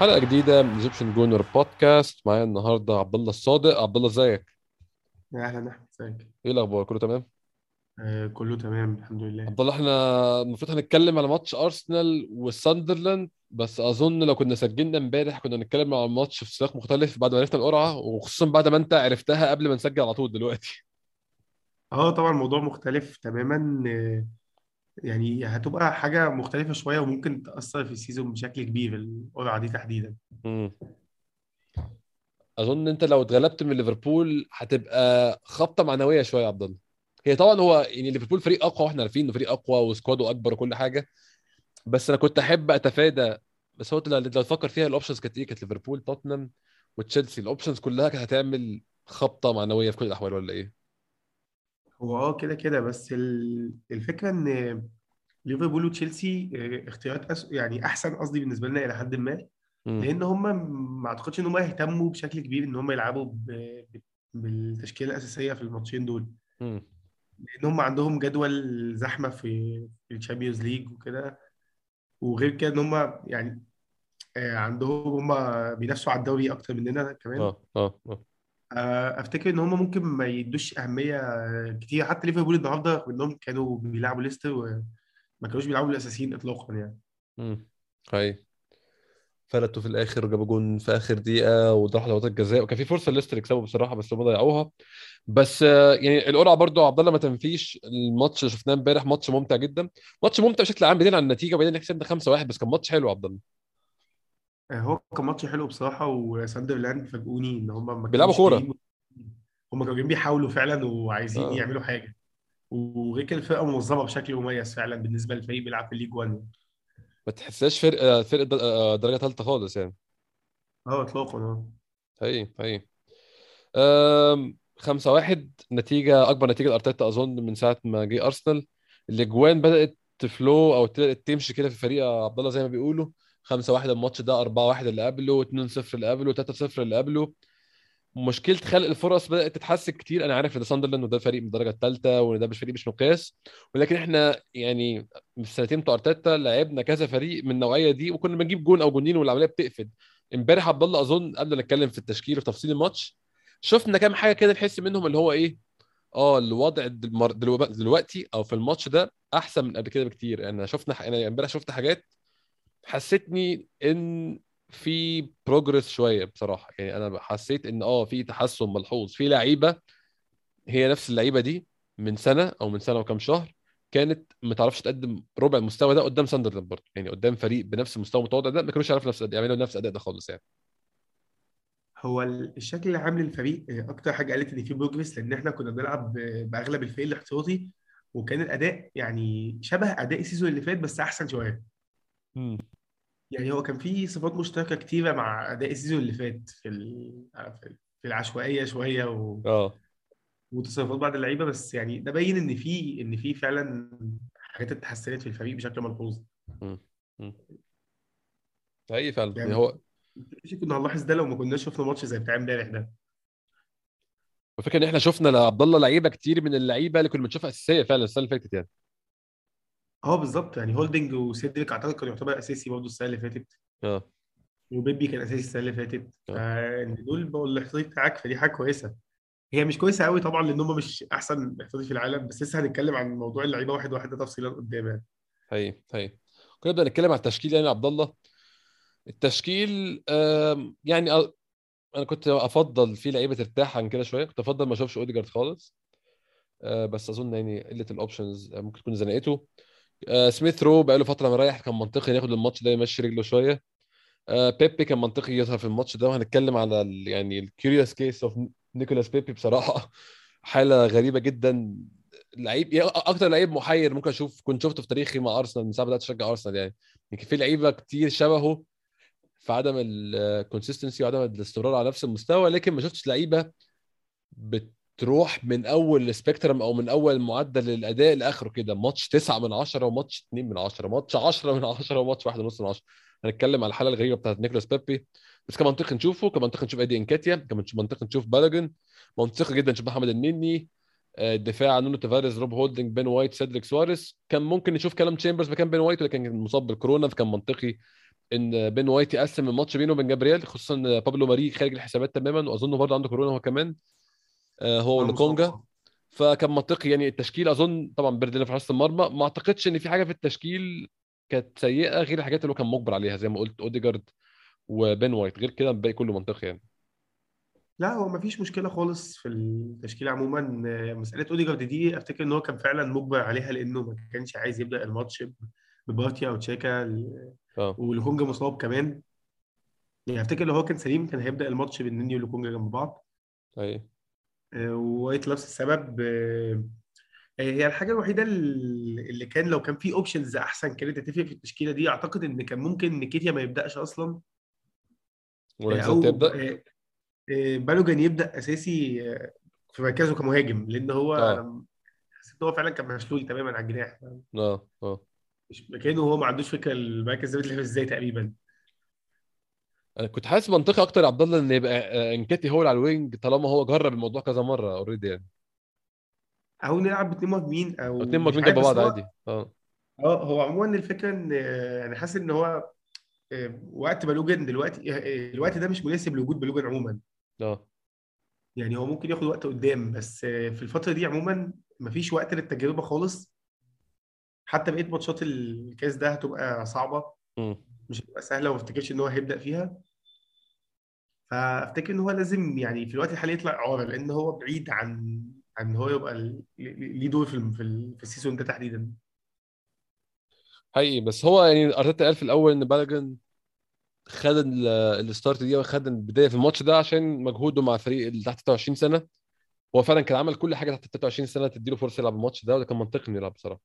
حلقة جديدة من Egyptian Gooner Podcast معايا النهارده عبد الله الصادق. عبد الله ازيك؟ يا أهلا احمد إزيك؟ إيه الأخبار؟ كله تمام؟ آه كله تمام الحمد لله. عبد الله إحنا المفروض هنتكلم على ماتش ارسنال والساندرلاند بس أظن لو كنا سجلنا امبارح كنا هنتكلم على الماتش في سياق مختلف بعد ما عرفنا القرعة وخصوصا بعد ما أنت عرفتها قبل ما نسجل على طول دلوقتي. آه طبعا الموضوع مختلف تماما. آه، يعني هتبقى حاجة مختلفة شوية وممكن تأثر في ال season بشكل كبير القرعة دي تحديدا. أظن أنت لو اتغلبت من ليفربول هتبقى خبطة معنوية شوية يا عبد الله. هي طبعا هو يعني ليفربول فريق أقوى وإحنا عارفين إنه فريق أقوى و squad ه أكبر وكل حاجة. بس أنا كنت أحب أتفادى بس هو لو تفكر فيها ال options كانت إيه؟ كانت ليفربول توتنهام وتشيلسي. ال options كلها كانت هتعمل خبطة معنوية في كل الأحوال ولا إيه؟ هو آه كده كده. بس ال- الفكرة إن ليفربول وتشيلسي آه، اختيارات أس... يعني أحسن قصدي بالنسبة لنا إلى حد ما مم. لأن هم ما أعتقدش إن هم يهتموا بشكل كبير إن هم يلعبوا ب... ب... بالتشكيلة الأساسية في الماتشين دول. مم. لأن هم عندهم جدول زحمة في في ال Champions League وكده. وغير كده إن هم يعني آه، عندهم هم بينافسوا على الدوري أكتر مننا كمان. آه آه آه. آه، أفتكر إن هم ممكن ما يدوش أهمية كتير. حتى ليفربول النهارده انهم كانوا بيلعبوا ليستر وما كانوش بيلعبوا الأساسيين اطلاقا يعني. مم. هاي فلتوا في الآخر جابوا جون في آخر دقيقة وراحوا ضربات الجزاء. وكان في فرصة ليستر يكسبوا بصراحة بس هم ضيعوها. بس آه، يعني القرعة برضو عبد الله ما تنفيش. الماتش اللي شفناه امبارح ماتش ممتع جدا. ماتش ممتع بشكل عام بعيدا عن النتيجة وبعدين كسبنا 5-1 بس كان ماتش حلو عبد الله. هو كان ماتش حلو بصراحة وساندرلاند فاجئوني إن هم ما بيلعبوا كورة. هم كانوا جايين بيحاولوا فعلا وعايزين آه. يعملوا حاجة. وغير كده الفرقة منظمة بشكل مميز فعلا بالنسبة للفريق بيلعب في الليج 1 ما تحسهاش فرقة فرقة آه، درجة ثالثه خالص يعني. آه اطلاقا آه. هي أم، خمسة واحد نتيجة أكبر نتيجة لأرتيتا أظن من ساعة ما جه أرسنال. الأجوان بدأت تفلو أو تمشي كده في فريق عبد الله زي ما بيقولوا. خمسة واحد الماتش ده أربعة واحد اللي قبله اتنين صفر اللي قبله تلاتة صفر اللي قبله. مشكلة خلق الفرص بدأت تتحسن كتير. أنا عارف ده ساندرلاند وده فريق من الدرجة الثالثة وإن ده مش فريق مش مقياس. ولكن إحنا يعني في السنتين بتوع أرتيتا لعبنا كذا فريق من النوعية دي وكنا بنجيب جون أو جونين والعملية بتقفل. امبارح عبد الله أظن قبل ما نتكلم في التشكيل وفي تفصيل الماتش شفنا كام حاجة كده نحس منهم اللي هو إيه؟ آه الوضع دلوقتي أو في الماتش ده أحسن من قبل كده بكتير. يعني شفنا أنا امبارح شفت حاجات حسيتني إن في progress شوية بصراحة. يعني أنا حسيت إن آه في تحسن ملحوظ. في لعيبة هي نفس اللعيبة دي من سنة أو من سنة وكام شهر كانت ما تعرفش تقدم ربع المستوى ده قدام ساندرلاند برضه. يعني قدام فريق بنفس المستوى المتواضع ده ما كانوش يعرفوا نفس يعملوا نفس الأداء ده خالص يعني. هو ال- الشكل العام للفريق آه، أكتر حاجة قالت إن في progress لأن إحنا كنا بنلعب بأغلب الفريق الاحتياطي وكان الأداء يعني شبه أداء ال season اللي فات بس أحسن شوية. يعني هو كان في صفات مشتركة كتيرة مع أداء ال season اللي فات في ال- في العشوائية شوية و- آه. وتصرفات بعض اللعيبة بس يعني ده باين إن في إن في فعلا حاجات اتحسنت في الفريق بشكل ملحوظ. حقيقي فعلا. يعني يعني هو مش كنا هنلاحظ ده لو ما كناش شفنا ماتش زي بتاع امبارح ده. الفكرة إن إحنا شفنا لعبد الله لعيبة كتير من اللعيبة اللي كنا بنشوفها أساسية فعلا السنة اللي فاتت يعني. آه بالظبط يعني هولدنج وسيدريك أعتقد كان يعتبر أساسي برضه السنة اللي فاتت. آه. وبيبي كان أساسي السنة اللي فاتت. آه. فان دول بقوا الاحتياطي بتاعك فدي حاجة كويسة. هي مش كويسة قوي طبعا لأن هم مش أحسن احتياطي في العالم بس لسه هنتكلم عن موضوع اللعيبة واحد واحد ده تفصيلا قدام يعني. هي هي كنا نتكلم عن التشكيل يعني عبد الله التشكيل يعني أنا كنت أفضل في لعيبة ترتاح عن كده شوية. كنت أفضل ما أشوفش أوديجارد خالص. آه، بس أظن يعني قلة ال options ممكن تكون زنقته. آه، سميث رو بقاله فترة مريح كان منطقي ياخد الماتش ده يمشي رجله شوية. آه، بيبي كان منطقي يظهر في الماتش ده وهنتكلم على يعني ال curious case of نيكولاس بيبي بصراحة. حالة غريبة جدا. لعيب أكتر لعيب محير ممكن أشوف كنت شفته في تاريخي مع أرسنال من ساعة بدأت أشجع أرسنال يعني. يمكن في لعيبة كتير شبهه في عدم ال consistency وعدم الاستمرار على نفس المستوى لكن ما شفتش لعيبة بتروح من أول ال spectrum أو من أول معدل الأداء لآخره كده. ماتش 9 من 10 وماتش 2 من 10 ماتش 10 من 10 وماتش 1 ونص من 10 هنتكلم على الحالة الغريبة بتاعت نيكولاس بيبي. بس كان منطقي نشوفه كان منطقي نشوف ايدي نكيتيا كان منطقي نشوف بالوجن. منطقي جدا نشوف محمد النني آه، الدفاع نونو تافاريز روب هولدنج بين وايت سيدريك سواريز. كان ممكن نشوف كالم تشامبرز مكان بين وايت ولكن مصاب بالكورونا فكان منطقي إن بين وايت يقسم الماتش بينه وبين جابرييل خصوصا بابلو ماري خارج الحسابات تماما وأظن برضه عنده كورونا هو كمان. هو هو ولوكونجا مصاب فكان منطقي يعني التشكيل. أظن طبعا بيرند لينو في حراسه المرمى. ما أعتقدش إن في حاجة في التشكيل كانت سيئة غير الحاجات اللي هو كان مجبر عليها زي ما قلت أوديجارد وبين وايت. غير كده الباقي كله منطقي يعني. لا هو مفيش مشكلة خالص في التشكيل عموما. آه، مسألة أوديجارد دي أفتكر إن هو كان فعلا مجبر عليها لأنه ما كانش عايز يبدأ الماتش ببارتي أو تشاكا ال- آه. ولوكونجا مصاب كمان. يعني أفتكر لو هو كان سليم كان هيبدأ الماتش بالنني ولوكونجا جنب بعض. اي آه، ووايت نفس السبب آه، هي الحاجة الوحيدة اللي كان لو كان في options أحسن كانت تتفق في التشكيلة دي أعتقد إن كان ممكن نكيتيا ما يبدأش أصلا. آه، ولاكازيت أو يبدأ؟ آه، آه، بالوجن يبدأ أساسي آه، في مركزه كمهاجم لأن هو حسيت إن هو فعلا كان مشلول تماما على الجناح. آه آه. مش مكانه وهو ما عندوش فكرة المركز ده بيتلعب إزاي تقريبا. كنت حاسس منطقي أكتر يا عبد الله إن يبقى آه، نكيتيا هو اللي على ال wing طالما هو جرب الموضوع كذا مرة already يعني. أو نلعب باتنين مهاجمين أو مش مهاجمين جنب بعض عادي. آه. آه هو عموما الفكرة إن آه، يعني حاسس إن هو آه، وقت بالوجن دلوقتي الوقت ده مش مناسب لوجود بالوجن عموما. آه. يعني هو ممكن ياخد وقت قدام بس في الفترة دي عموما مفيش وقت للتجربة خالص. حتى بقيت ماتشات الكاس ده هتبقى صعبة. مم. مش هتبقى سهلة وما افتكرش إن هو هيبدأ فيها. فأفتكر إن هو لازم يعني في الوقت الحالي يطلع اعاره لأن هو بعيد عن عن هو يبقى ليه دور في في ال- في السيزون ده تحديدا. حقيقي بس هو يعني أرتيتا قال في الأول إن بالاجن خد ال- ال start دي وخد البداية في الماتش ده عشان مجهوده مع الفريق اللي تحت 23 سنة. هو فعلا كان عمل كل حاجة تحت 23 سنة تديله فرصة يلعب الماتش ده وده كان منطقي إنه يلعب بصراحة.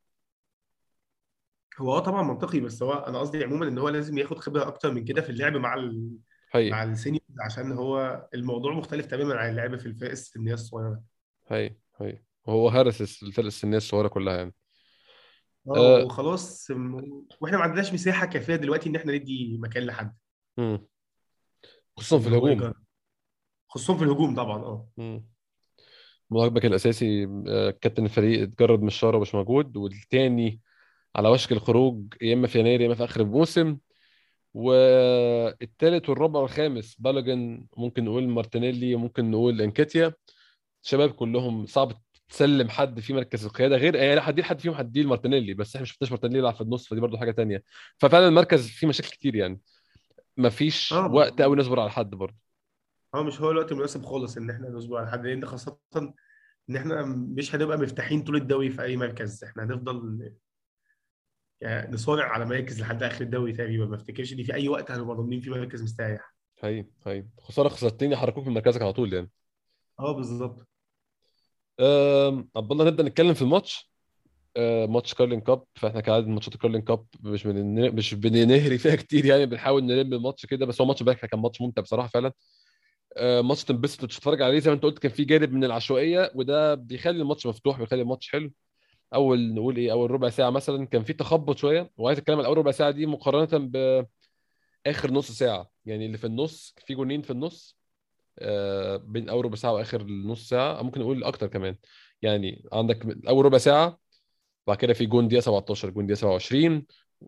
هو آه طبعا منطقي بس هو أنا قصدي عموما إن هو لازم ياخد خبرة أكتر من كده في اللعب مع ال... حقيقي مع ال seniors عشان هو الموضوع مختلف تماما عن اللعب في الفئه السنية الصغيرة. حقيقي حقيقي هو هارس الفرق السنية الصغيرة كلها يعني. آه أه. وخلاص وإحنا ما عندناش مساحة كافية دلوقتي إن إحنا ندي مكان لحد. مم. خصوصا في الهجوم. خصوصا في الهجوم طبعا آه. مهاجمك الأساسي آه، كابتن الفريق اتجرد من الشهر ومش موجود والتاني على وشك الخروج يا إما في يناير يا إما في آخر الموسم. والتالت والرابع والخامس بالاجن ممكن نقول مارتينيلي ممكن نقول إنكيتيا. شباب كلهم صعب تسلم حد في مركز القيادة غير يعني هدي حد فيهم هدي مارتينيلي بس إحنا ما شفناش مارتينيلي يلعب في النص فدي برضو حاجة تانية. ففعلا المركز فيه مشاكل كتير يعني. ما فيش آه. وقت قوي نصبر على حد برضو هو مش هو الوقت المناسب خالص إن إحنا نصبر على حد لأن خاصة إن إحنا مش هنبقى مفتاحين طول الدوري في أي مركز. إحنا هنفضل يعني نصارع على مراكز لحد آخر الدوري تقريبا. ما افتكرش إن في أي وقت هنبقى ضامنين فيه مركز مستريح. هي هي خسارة خسارتين يحركوك من مركزك على طول يعني. آه بالظبط. عبد الله نبدأ نتكلم في الماتش. أه، ماتش كاراباو cup. فإحنا كعادة ماتشات الكارلينج cup مش بن... مش بننهري فيها كتير يعني بنحاول نلم الماتش كده بس هو ماتش امبارح كان ماتش ممتع بصراحة فعلا. أه، ماتش تنبسط وتتفرج عليه. زي ما أنت قلت كان في جانب من العشوائية وده بيخلي الماتش مفتوح بيخلي الماتش حلو. أول نقول إيه أول ربع ساعة مثلا كان في تخبط شوية وعايز أتكلم على أول ربع ساعة دي مقارنة باخر نص ساعة. يعني اللي في النص في جونين في النص آه، بين أول ربع ساعة وآخر نص ساعة ممكن نقول أكتر كمان. يعني عندك أول ربع ساعة بعد كده في جون دقيقة 17 جون دقيقة 27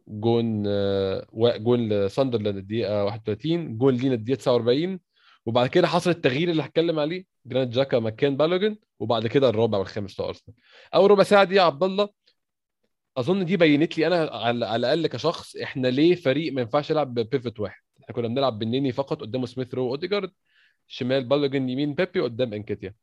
جون آه، جون لساندرلاند الدقيقة 31 جون لينا الدقيقة 49 وبعد كده حصل التغيير اللي هتكلم عليه جرانيت تشاكا مكان بالوجن وبعد كده الرابع والخامس بتوع أرسنال. أول ربع ساعة دي يا عبد الله أظن دي بينت لي أنا على الأقل كشخص إحنا ليه فريق ما ينفعش يلعب ب pivot واحد؟ إحنا كنا بنلعب بالنني فقط قدامه سميث رو أوديجارد شمال بالوجن يمين بيبي قدام إنكيتيا.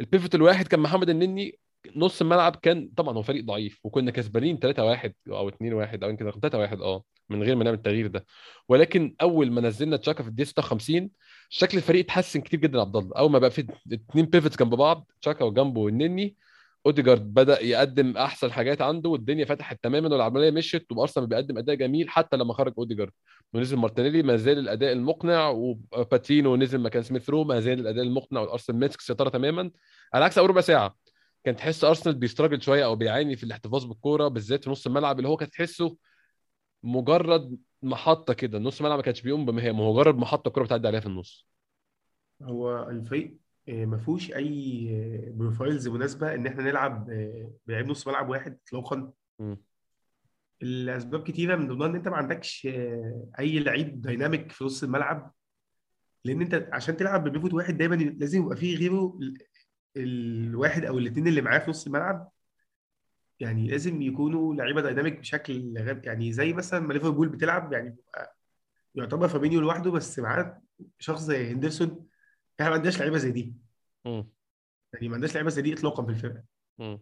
ال pivot الواحد كان محمد النني نص الملعب كان طبعا هو فريق ضعيف وكنا كسبانين 3-1 أو 2-1 أو يمكن 3-1 آه من غير ما نعمل التغيير ده. ولكن أول ما نزلنا تشاكا في الدقيقة 56 شكل الفريق اتحسن كتير جدا عبد الله. أول ما بقى في اتنين pivot جنب بعض تشاكا وجنبه النني أوديجارد بدأ يقدم أحسن حاجات عنده والدنيا فتحت تماما والعملية مشيت وأرسنال بيقدم أداء جميل حتى لما خرج أوديجارد. ونزل مارتينيلي ما زال الأداء المقنع وباتينو نزل مكان سميث رو ما زال الأداء المقنع والأرسنال ماسك السيطره تماما. على عكس أول ربع ساعة كان تحس أرسنال بيستراجل شوية أو بيعاني في الاحتفاظ بالكورة بالذات في نص الملعب اللي هو كان تحسه مجرد محطة كده. نص الملعب ما كانش بيقوم بمهام هو مجرد محطة الكورة بتعدي عليها في النص. هو الفريق آه، ما فيهوش أي آه، profiles مناسبة إن إحنا نلعب آه، بلعيب نص ملعب واحد اطلاقا. الأسباب كتيرة من ضمنها إن أنت ما عندكش آه، أي لعيب dynamic في نص الملعب لأن أنت عشان تلعب ب pivot واحد دايما لازم يبقى فيه غيره الواحد أو الاثنين اللي معاه في نص الملعب يعني لازم يكونوا لعيبة dynamic بشكل غير يعني زي مثلا ما ليفربول بتلعب يعني يعتبر فابينيو لوحده بس معاه شخص زي هندرسون. إحنا ما عندناش لعيبة زي دي. مم. يعني ما عندناش لعيبة زي دي اطلاقا في الفرقة. فهو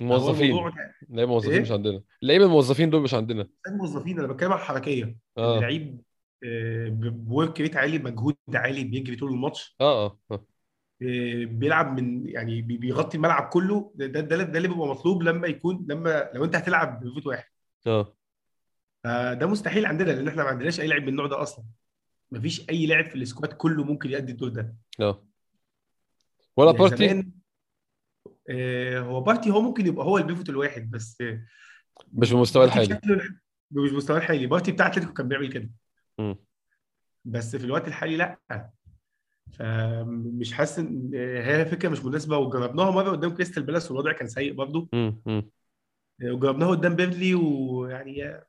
الموظفين. الموضوع اللعيبه الموظفين مش عندنا. اللعيبه الموظفين دول مش عندنا. محتاج موظفين أنا بتكلم على الحركية. آه. لعيب آه، ب work rate عالي مجهود عالي بيجري طول الماتش. آه آه آه آه، بيلعب من يعني بي- بيغطي الملعب كله. ده ده ده, ده اللي بيبقى مطلوب لما يكون لما لو انت هتلعب ب pivot واحد. آه. فده مستحيل عندنا لأن إحنا ما عندناش أي لاعب من النوع ده أصلا. مفيش أي لاعب في ال squad كله ممكن يأدي الدور ده. آه. ولا يعني بارتي؟ آه، هو بارتي هو ممكن يبقى هو ال pivot الواحد بس آه، مش بارتي الحالي مش مستواه الحالي. بارتي بتاع أتلتيكو كان بيعمل كده. مم. بس في الوقت الحالي لأ. فمش حاسس ان هي فكرة مش مناسبة. وجربناها مرة قدام كريستال بالاس والوضع كان سيء برضه. وجربناها قدام بيرنلي ويعني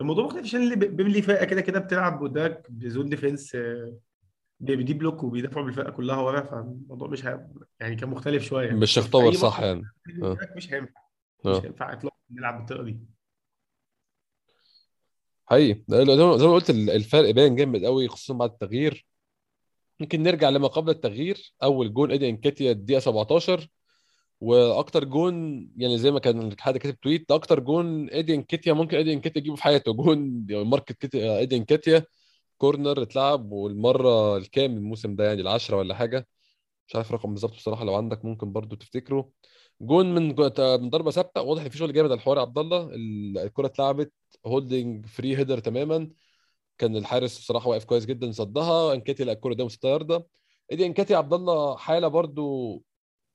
الموضوع مختلف عشان بيرنلي فرقه كده كده بتلعب قدامك ب zone defense ب deep block وبيدافعوا بالفرقة كلها ورا فالموضوع مش ه... يعني كان مختلف شوية. مش ماتش صح يعني. آه. مش هينفع. مش آه هينفع اطلاقا نلعب بالطريقة دي. حقيقي. زي ما قلت الفرق باين جامد قوي خصوصا بعد التغيير. ممكن نرجع لما قبل التغيير. أول جون إيدي انكاتيا الدقيقة 17 وأكتر جون يعني زي ما كان حد كاتب tweet أكتر جون إيدي انكاتيا ممكن إيدي انكاتيا يجيبه في حياته. جون ماركت كيتي- إيدي انكاتيا corner اتلعب والمرة الكام الموسم ده يعني العشرة ولا حاجة. مش عارف رقم بالظبط بصراحة لو عندك ممكن برضو تفتكره. جون من من ضربة ثابتة واضح إن في شغل جامد الحوار عبد الله. ال- الكرة اتلعبت هولدنج free header تماما. كان الحارس بصراحة واقف كويس جدا صدها انكاتي لقى الكرة قدام 6 يارده إيدي انكاتي عبد الله حالة برضو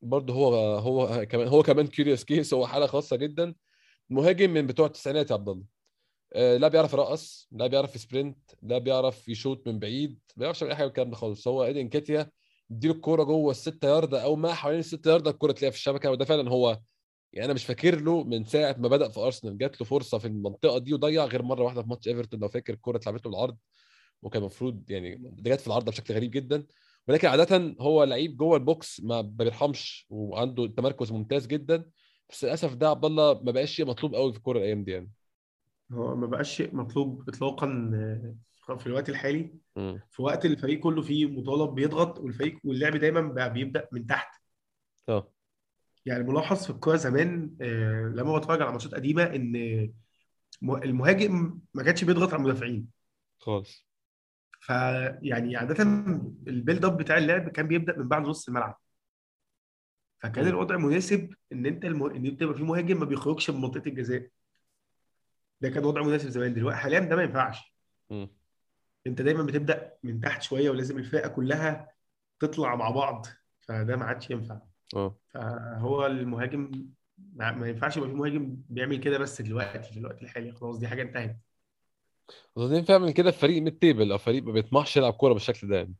برضو هو هو كمان هو كمان curious case هو حالة خاصة جدا. مهاجم من بتوع التسعينات يا عبد الله. آه، لا بيعرف يرقص لا بيعرف ي sprint لا بيعرف يشوط من بعيد ما بيعرفش يعمل أي حاجة الكلام ده خالص. هو إيدي انكاتيا اديله الكورة جوه الستة ياردة أو ما حوالين الستة ياردة الكورة تلاقيها في الشبكة. وده فعلا هو يعني أنا مش فاكر له من ساعة ما بدأ في أرسنال جات له فرصة في المنطقة دي وضيع غير مرة واحدة في ماتش إيفرتون. لو فاكر الكورة اتلعبت له بالعرض وكان المفروض يعني ده جت في العارضه بشكل غريب جدا. ولكن عاده هو لعيب جوه البوكس ما بيرحمش وعنده تمركز ممتاز جدا. بس للأسف ده عبد الله ما بقاش شيء مطلوب قوي في الكورة الأيام دي يعني. هو ما بقاش شيء مطلوب اطلاقا آه، في الوقت الحالي. امم في وقت الفريق كله فيه مطالب بيضغط والفريق واللعب دايما بقى بيبدأ من تحت. آه. يعني ملاحظ في الكورة زمان آه، لما بتفرج على ماتشات قديمة إن م- المهاجم ما كانش بيضغط على المدافعين. خالص. فيعني عاده ال build up بتاع اللعب كان بيبدأ من بعد نص الملعب. فكان الوضع مناسب إن أنت المه... إن أنت يبقى في مهاجم ما بيخرجش من منطقة الجزاء. ده كان وضع مناسب زمان. دلوقتي حاليا ده ما ينفعش. امم أنت دايما بتبدأ من تحت شوية ولازم الفرقة كلها تطلع مع بعض. فده ما عادش ينفع. آه. فهو المهاجم ما ما ينفعش يبقى في مهاجم بيعمل كده بس دلوقتي في الوقت الحالي خلاص دي حاجة انتهت. عايزين فعلا كده في فريق mid table أو فريق ما بيطمحش يلعب كورة بالشكل ده يعني.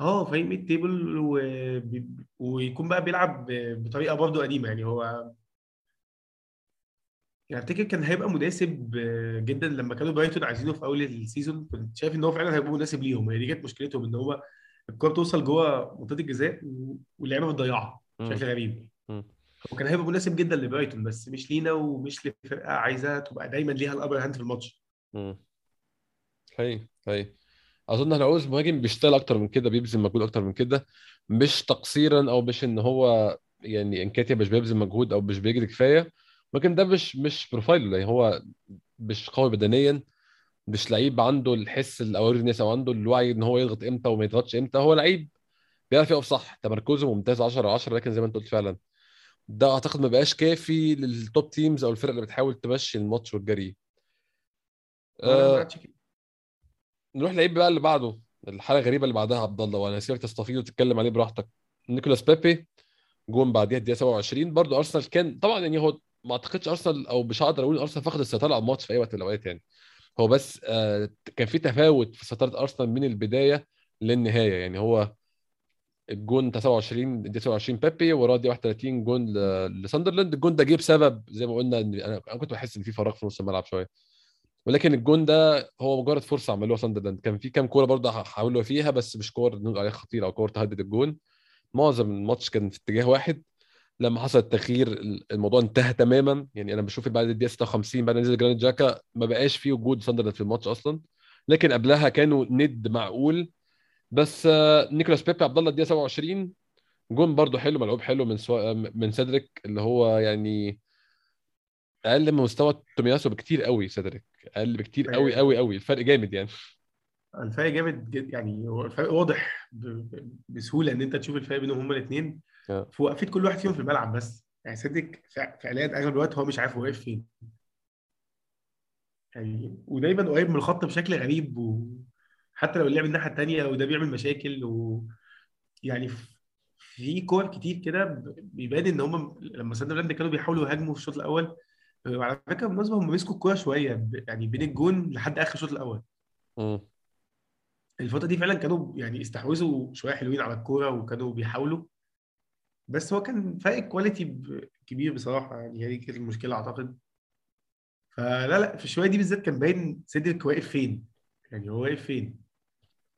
آه فريق mid table و... ويكون بقى بيلعب بطريقة برضه قديمة يعني هو يعني أفتكر كان هيبقى مناسب جدا لما كانوا برايتون عايزينه في أول ال season كنت شايف إن هو فعلا هيبقى مناسب ليهم هي دي كانت مشكلتهم إن هو الكوره بتوصل جوه منطقة الجزاء واللعيبة بتضيعها. بشكل غريب. امم هو كان هيبقى مناسب جدا لبرايتون بس مش لينا ومش لفرقة عايزة تبقى دايما ليها ال upper hand في الماتش. هي هي أظن هنعوز مهاجم بيشتغل أكتر من كده بيبذل مجهود أكتر من كده. مش تقصيرا أو مش إن هو يعني إنكاتيا مش بيبذل مجهود أو مش بيجري كفاية. لكن ده مش مش profile ه يعني هو مش قوي بدنيا. مش لعيب عنده الحس ال awareness أو عنده الوعي ان هو يضغط إمتى وما يضغطش إمتى هو لعيب بيعرف يقف صح. تمركزه ممتاز 10 10 لكن زي ما انت قلت فعلا ده اعتقد ما بقاش كافي لل top teams أو الفرق اللي بتحاول تمشي الماتش والجري. أه كده نروح لعيب بقى اللي بعده الحالة الغريبه اللي بعدها عبد الله وأنا هسيبك تستفيد وتتكلم عليه براحتك. نيكولاس بيبي جون بعديها الدقيقة 27 برضو أرسنال كان طبعا يعني هو ما أعتقدش أرسنال أو مش هقدر أقول أرسنال فقد السيطره على الماتش في أي وقت من الأوقات يعني. هو بس آه كان في تفاوت في سيطره أرسنال من البداية للنهاية. يعني هو الجون بتاع 27 د 27 بيبي وراه دي 31 جون لساندرلاند. الجون ده جه بسبب زي ما قلنا إن أنا كنت بحس إن في فراغ في نص الملعب شوية. ولكن الجون ده هو مجرد فرصة عملوها ساندرلاند. كان في كام كورة برضه حاولوا فيها بس مش كور نقول عليها خطيرة أو كور تهدد الجون. معظم الماتش كان في اتجاه واحد. لما حصل التغيير الموضوع انتهى تماما. يعني أنا بشوف بعد الدقيقة 56 بعد نزل جرانيت جاكا ما بقاش فيه وجود ساندرلاند في الماتش أصلا. لكن قبلها كانوا ند معقول. بس آه، نيكولاس بيبي عبد الله الدقيقة 27 جون برضو حلو ملعوب حلو من سوا... من سيدريك اللي هو يعني أقل من مستوى تومياسو بكتير قوي سيدريك. أقل بكتير قوي قوي قوي. الفرق جامد يعني. الفرق جامد جد يعني هو الفرق واضح بسهولة إن أنت تشوف الفرق بينهم هما الاثنين آه. في وقفه كل واحد فيهم في الملعب بس. يعني سيدريك فعليا أغلب الوقت هو مش عارف هو واقف فين. يعني ودايما قريب من الخط بشكل غريب وحتى لو اللعب الناحية الثانية وده بيعمل مشاكل و يعني في كور كتير كده بيبان إن هم لما ساندرلاند كانوا بيحاولوا يهاجموا في الشوط الأول وعلى فكرة بالمناسبة هم مسكوا الكورة شوية يعني بين الجون لحد آخر الشوط الأول. مم. الفترة دي فعلا كانوا يعني استحوذوا شوية حلوين على الكورة وكانوا بيحاولوا. بس هو كان فرق quality كبير بصراحة يعني هي دي كانت المشكلة أعتقد. فلا لا في الشوية دي بالذات كان باين سيدريك واقف فين. يعني هو واقف فين؟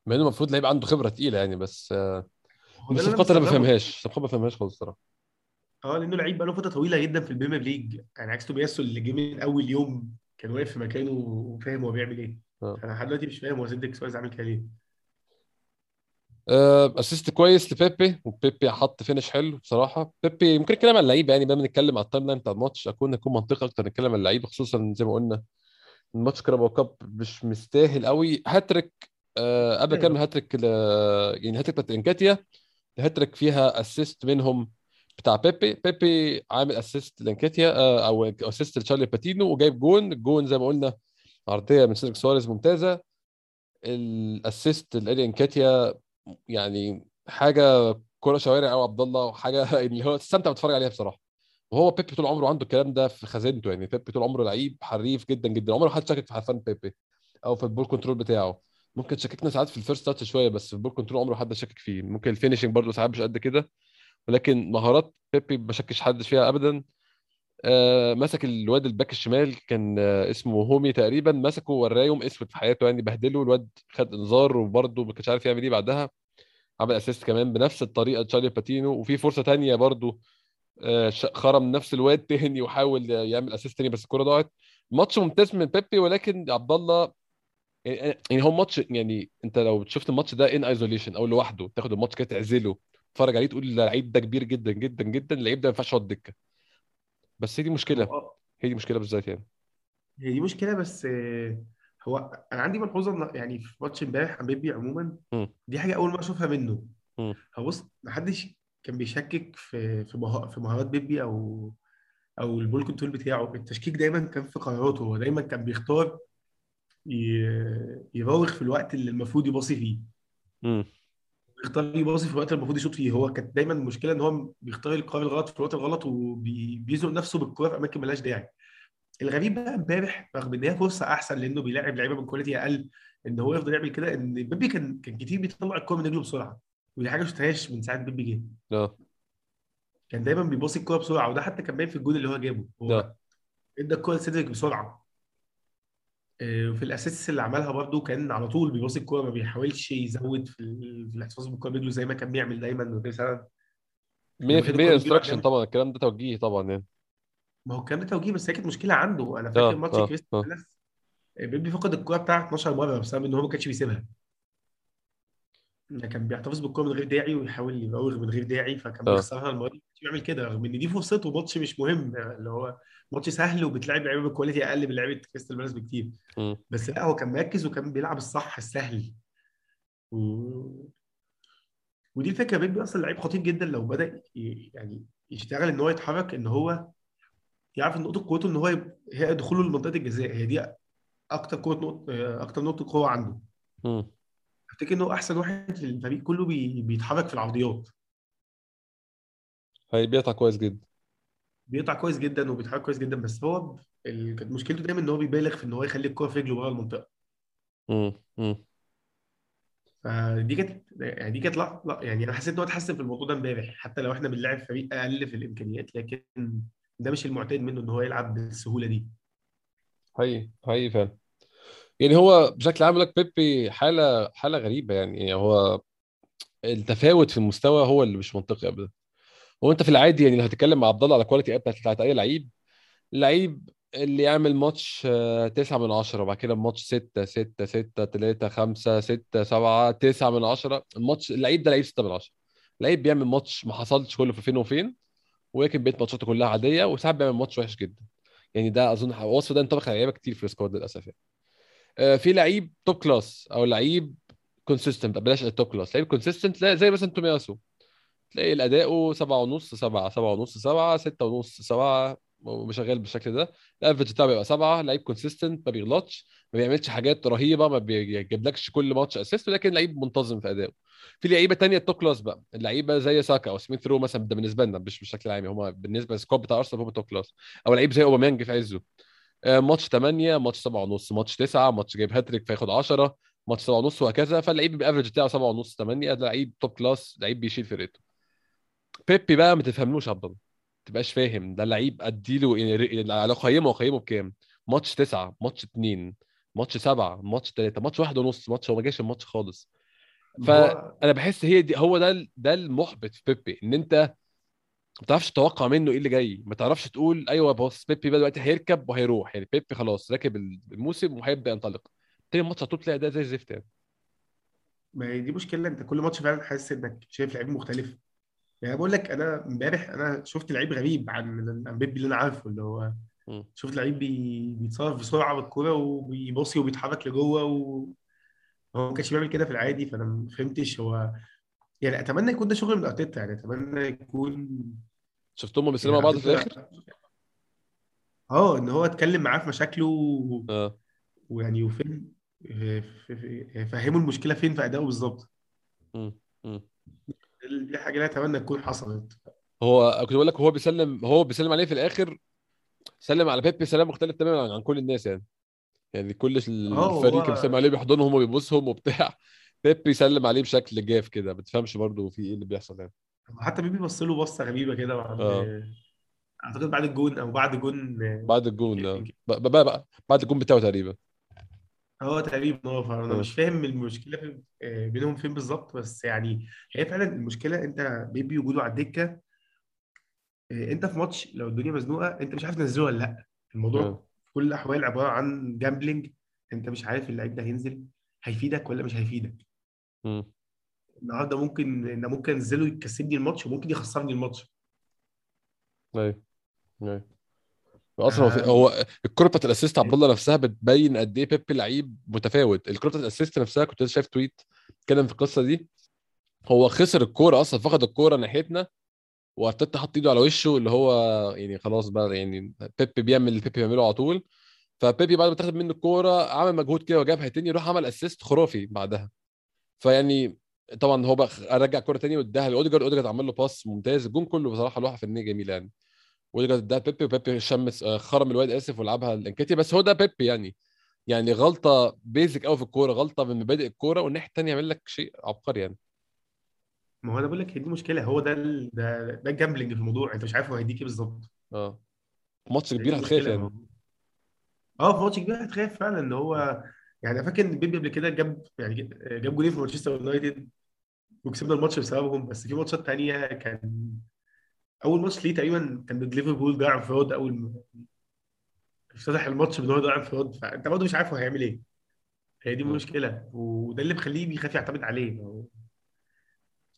مع إنه المفروض لعيب عنده خبرة تقيلة يعني بس آه، بس أنا الفترة ما بفهمهاش ما بفهمهاش خالص الصراحه آه لأنه لعيب بقاله فترة طويلة جدا في ال Premier League. يعني عكس تومياسو اللي جه من أول يوم كان واقف في مكانه وفاهم هو بيعمل إيه. آه. فأنا لحد دلوقتي مش فاهم هو سيدريك سواريز عامل كده ليه. assist كويس لبيبي وبيبي حط finish حلو بصراحة. بيبي ممكن نتكلم عن اللعيبة يعني بقى بنتكلم على ال timeline بتاع الماتش. أكون نكون منطقي أكتر نتكلم عن اللعيبة خصوصا زي ما قلنا الماتش Carabao Cup مش مستاهل قوي. هاتريك آه قبل كام هاتريك ل... يعني هاتريك بتاعت انكاتيا الهاتريك فيها assist منهم بتاع بيبي. بيبي عامل assist لانكاتيا آه أو assist لتشارلي باتينو وجايب جون. الجون زي ما قلنا عرضية من سيدريك سواريز ممتازة. ال assist لإدي انكاتيا يعني حاجة كرة شوارع قوي عبد الله وحاجة اللي هو تستمتع بتتفرج عليها بصراحة. وهو بيبي طول عمره عنده الكلام ده في خزينته يعني. بيبي طول عمره لعيب حريف جدا جدا. عمره حد شاكك في حرفان بيبي أو في ال ball control بتاعه. ممكن تشككنا ساعات في ال first touch شوية بس في ال ball control عمره حد شاكك فيه. ممكن ال finishing برضه ساعات مش قد كده. ولكن مهارات بيبي ما شكش حد فيها ابدا. آه مسك الواد الباك الشمال كان آه اسمه هومي تقريبا. مسكه وراه يوم أسود في حياته يعني. بهدله الواد خد إنذار وبرضه ما كانش عارف يعمل إيه بعدها. عمل assist كمان بنفس الطريقة تشارلي باتينو وفي فرصة تانية برضه آه، خرم نفس الواد تاني وحاول يعمل assist تاني بس الكوره ضاعت. ماتش ممتاز من بيبي ولكن عبد الله يعني يعني هو ماتش يعني انت لو شفت الماتش ده in isolation أو لوحده تاخد الماتش كده تعزله تتفرج عليه تقول اللعيب ده كبير جدا جدا جدا اللعيب ده ما ينفعش يقعد دكة. بس هي دي مشكلة. هي دي مشكلة بالذات يعني. هي دي مشكلة بس آه، هو أنا عندي ملحوظة إن- يعني في ماتش إمبارح عن بيبي عموما. دي حاجة أول مرة أشوفها منه. هو بص محدش كان بيشكك في في في مهارات بيبي أو أو ال ball control بتاعه التشكيك دايما كان في قراراته هو دايما كان بيختار ي- يراوغ في الوقت اللي المفروض يباصي فيه. بيختار يباصي في الوقت اللي المفروض يشوط فيه هو كانت دايما المشكلة إن هو بيختار القرار الغلط في الوقت الغلط وبيزنق نفسه بالكورة في أماكن ملهاش داعي الغريب بقى امبارح رغم إن هي فرصة أحسن لأنه بيلاعب لعيبة من quality أقل إن هو يفضل يعمل كده إن بيبي كان كان كتير بيطلع الكورة من رجله بسرعة ودي حاجة ما شفتهاش من ساعة بيبي جه. آه كان دايما بيباصي الكورة بسرعة وده حتى كان باين في الجول اللي هو جابه. هو إدى الكورة لسيدريك بسرعة. آه، وفي ال assist اللي عملها برده كان على طول بيباصي الكورة ما بيحاولش يزود في, ال- في الاحتفاظ بالكورة برجله زي ما كان بيعمل دايما من غير سبب. 100% لما كان الكوره بتجيله على instruction طبعا الكلام ده توجيهي طبعا يعني. ما هو الكلام ده توجيه بس هي كانت مشكلة عنده. أنا فاكر آه ماتش آه كريستال آه. بالاس آه، بيبي فقد الكورة بتاعه 12 مرة بسبب إن هو ما كانش بيسيبها. كان بيحتفظ بالكورة من غير داعي ويحاول يراوغ من غير داعي فكان آه. بيخسرها المرة دي. بيعمل كده رغم إن دي فرصته ماتش مش مهم. اللي هو ماتش سهل وبتلعب لعيبة ب quality أقل من لعيبة كريستال بالاس بكتير. بس لا هو كان مركز وكان بيلعب الصح السهل. و... ودي الفكرة بيبي أصلا لعيب خطير جدا لو بدأ ي... يعني يشتغل إن هو يتحرك إن هو يعرف إن نقطة قوته إن هو يب... هي دخوله لمنطقة الجزاء هي دي أكتر قوة نقطه أكتر نقطة قوة عنده مم. أفتكر ان هو أحسن واحد في الفريق كله بي... بيتحرك في العرضيات هي بيقطع كويس جدا بيقطع كويس جدا وبيتحرك كويس جدا بس هو ال... كانت مشكلته دايما إن هو بيبالغ في إن هو يخلي الكورة في رجله بره المنطقة مم. مم. فدي كانت يعني دي كانت لا لا يعني أنا حسيت إن هو اتحسن في الموضوع ده إمبارح حتى لو إحنا بنلعب فريق أقل في الإمكانيات لكن ده مش المعتاد منه إن هو يلعب بالسهولة دي. حقيقي حقيقي فعلا. يعني هو بشكل عام لك بيبي حالة حالة غريبة يعني. هو التفاوت في المستوى هو اللي مش منطقي ابدا. هو أنت في العادي يعني لو هتتكلم مع عبد الله على كواليتي بتاعت بتاعت أي لعيب اللعيب اللي يعمل ماتش آه، تسعة من عشرة وبعد كده ماتش ستة ستة ستة تلاتة خمسة ستة سبعة تسعة من عشرة الماتش اللعيب ده لعيب ستة من عشرة. لعيب بيعمل ماتش ما حصلش كله في فين وفين ولكن بقيت ماتشاته كلها عادية وساعات بيعمل ماتش وحش جدا. يعني ده أظن الوصف ده ينطبق على لعيبة كتير في ال squad للأسف يعني. آه، في لعيب top class أو لعيب consistent بلاش ال top class لعيب consistent زي مثلا تومياسو. تلاقي الاداء سبعة ونص سبعة سبعة ونص سبعة ستة ونص سبعة وشغال بالشكل ده. ال average بتاعه بيبقى سبعة لعيب consistent ما بيغلطش ما بيعملش حاجات رهيبة ما بيجيبلكش كل ماتش assist ولكن لعيب منتظم في ادائه في لعيبة تانية top class بقى اللعيبة زي ساكا أو سميث رو مثلا ده بالنسبة لنا مش بشكل عام هم بالنسبة لل squad بتاع ارسنال هم top class أو لعيب زي اوباميانج في عزه. آه، ماتش 8 ماتش 7 ونص ماتش 9 ماتش جايب هاتريك فياخد 10 ماتش 7 ونص وهكذا. فاللعيب بال average بتاعه 7 ونص 8 ده لعيب top class لعيب بيشيل فرقته. بيبي بقى ما تفهملوش عبد الله ما تبقاش فاهم ده لعيب أديله على قيمه وقيمه بكام؟ ماتش 9 ماتش 2 ماتش 7 ماتش 3 ماتش 1 ونص ماتش هو ما جاش الماتش خالص. فانا بحس هي دي هو ده ده المحبط في بيبي إن أنت ما تعرفش تتوقع منه إيه اللي جاي ما تعرفش تقول أيوه بص بيبي بقى دلوقتي هيركب وهيروح يعني بيبي خلاص راكب الموسم وهيبدأ ينطلق. تاني ماتش على طول تلاقي ده زي الزفت يعني. ما هي دي مشكلة أنت كل ماتش فعلا حاسس إنك شايف لعيب مختلف. يعني بقول لك أنا إمبارح أنا شفت لعيب غريب عن عن بيبي اللي أنا عارفه اللي هو. شفت لعيب بي... بيتصرف بسرعة بالكورة وبيباصي وبيتحرك لجوه و... هو ما كانش بيعمل كده في العادي فأنا ما فهمتش هو يعني أتمنى يكون ده شغل من ارتيتا يعني أتمنى يكون شفتهم بيسلموا يعني مع بعض في الآخر؟ ارتيتا آه إن هو اتكلم معاه في مشاكله و- آه. ويعني وفين ف- فهموا المشكلة فين في أدائه بالظبط. دي حاجة لا أتمنى تكون حصلت. هو كنت بقول لك هو بيسلم هو بيسلم عليه في الآخر سلم على بيبي سلام مختلف تماما عن كل الناس يعني. يعني كل آه الفريق كان بيسلم عليه بيحضنهم وبيبوسهم وبتاع. بيبي يسلم عليه بشكل جاف كده ما تفهمش برضه في إيه اللي بيحصل يعني. حتى بيبي بص له بصة غريبة كده بعد آه. أعتقد بعد الجون أو بعد جون بعد الجون آه. ب- ب- بقى بعد الجون بتاعه تقريبا. هو تقريبا آه فانا آه. مش فاهم المشكلة في آه، بينهم فين بالظبط بس يعني هي فعلا المشكلة أنت بيبي وجوده على الدكة آه، أنت في ماتش لو الدنيا مزنوقة أنت مش عارف تنزله ولا لأ. آه. الموضوع في كل الأحوال عبارة عن gambling أنت مش عارف اللعيب ده هينزل هيفيدك ولا مش هيفيدك. النهارده ممكن إن ممكن انزله يكسبني الماتش وممكن يخسرني الماتش. أيوه. أيوه. أصلا آم، هو الكرة بتاعت ال assist عبد الله نفسها بتبين قد إيه بيبي لعيب متفاوت. الكرة بتاعت ال assist نفسها كنت شايف tweet اتكلم في القصة دي. هو خسر الكورة أصلا فقد الكورة ناحيتنا. وأرتيتا حط إيده على وشه اللي هو يعني خلاص بقى يعني بيبي بيعمل اللي بيبي بيعمله على طول. فبيبي بعد ما تاخد منه الكورة عمل مجهود كده وجابها تاني يروح عمل assist خرافي بعدها. فيعني طبعا هو بقى رجع الكورة تاني واداها لاوديجارد أوديجارد عمل له pass ممتاز. الجون كله بصراحة لوحه فنيه جميله يعني. أوديجارد اداها بيبي وبيبي شمس آه، خرم الواد آسف ولعبها لنكيتيا. بس هو ده بيبي يعني. يعني غلطة بيزك قوي في الكورة غلطة من مبادئ الكورة والناحيه الثانية يعمل لك شيء عبقري يعني. ما هو أنا بقول لك هي دي مشكلة هو ده ال- ده ده ال gambling في الموضوع أنت مش عارف هو هيديك إيه بالظبط. آه. ماتش كبير هتخاف يعني. آه في ماتش كبير هتخاف فعلا إن هو يعني أنا فاكر إن بيبي قبل كده جاب يعني جاب جولين في مانشستر يونايتد وكسبنا الماتش بسببهم بس في ماتشات تانية كان أول ماتش ليه تقريبا كان ضد ليفربول ضيع انفراد أول افتتح الماتش بإن هو ضيع انفراد فأنت برضه مش عارف هو هيعمل إيه. هي دي مم. المشكلة وده اللي مخليه بيخاف يعتمد عليه.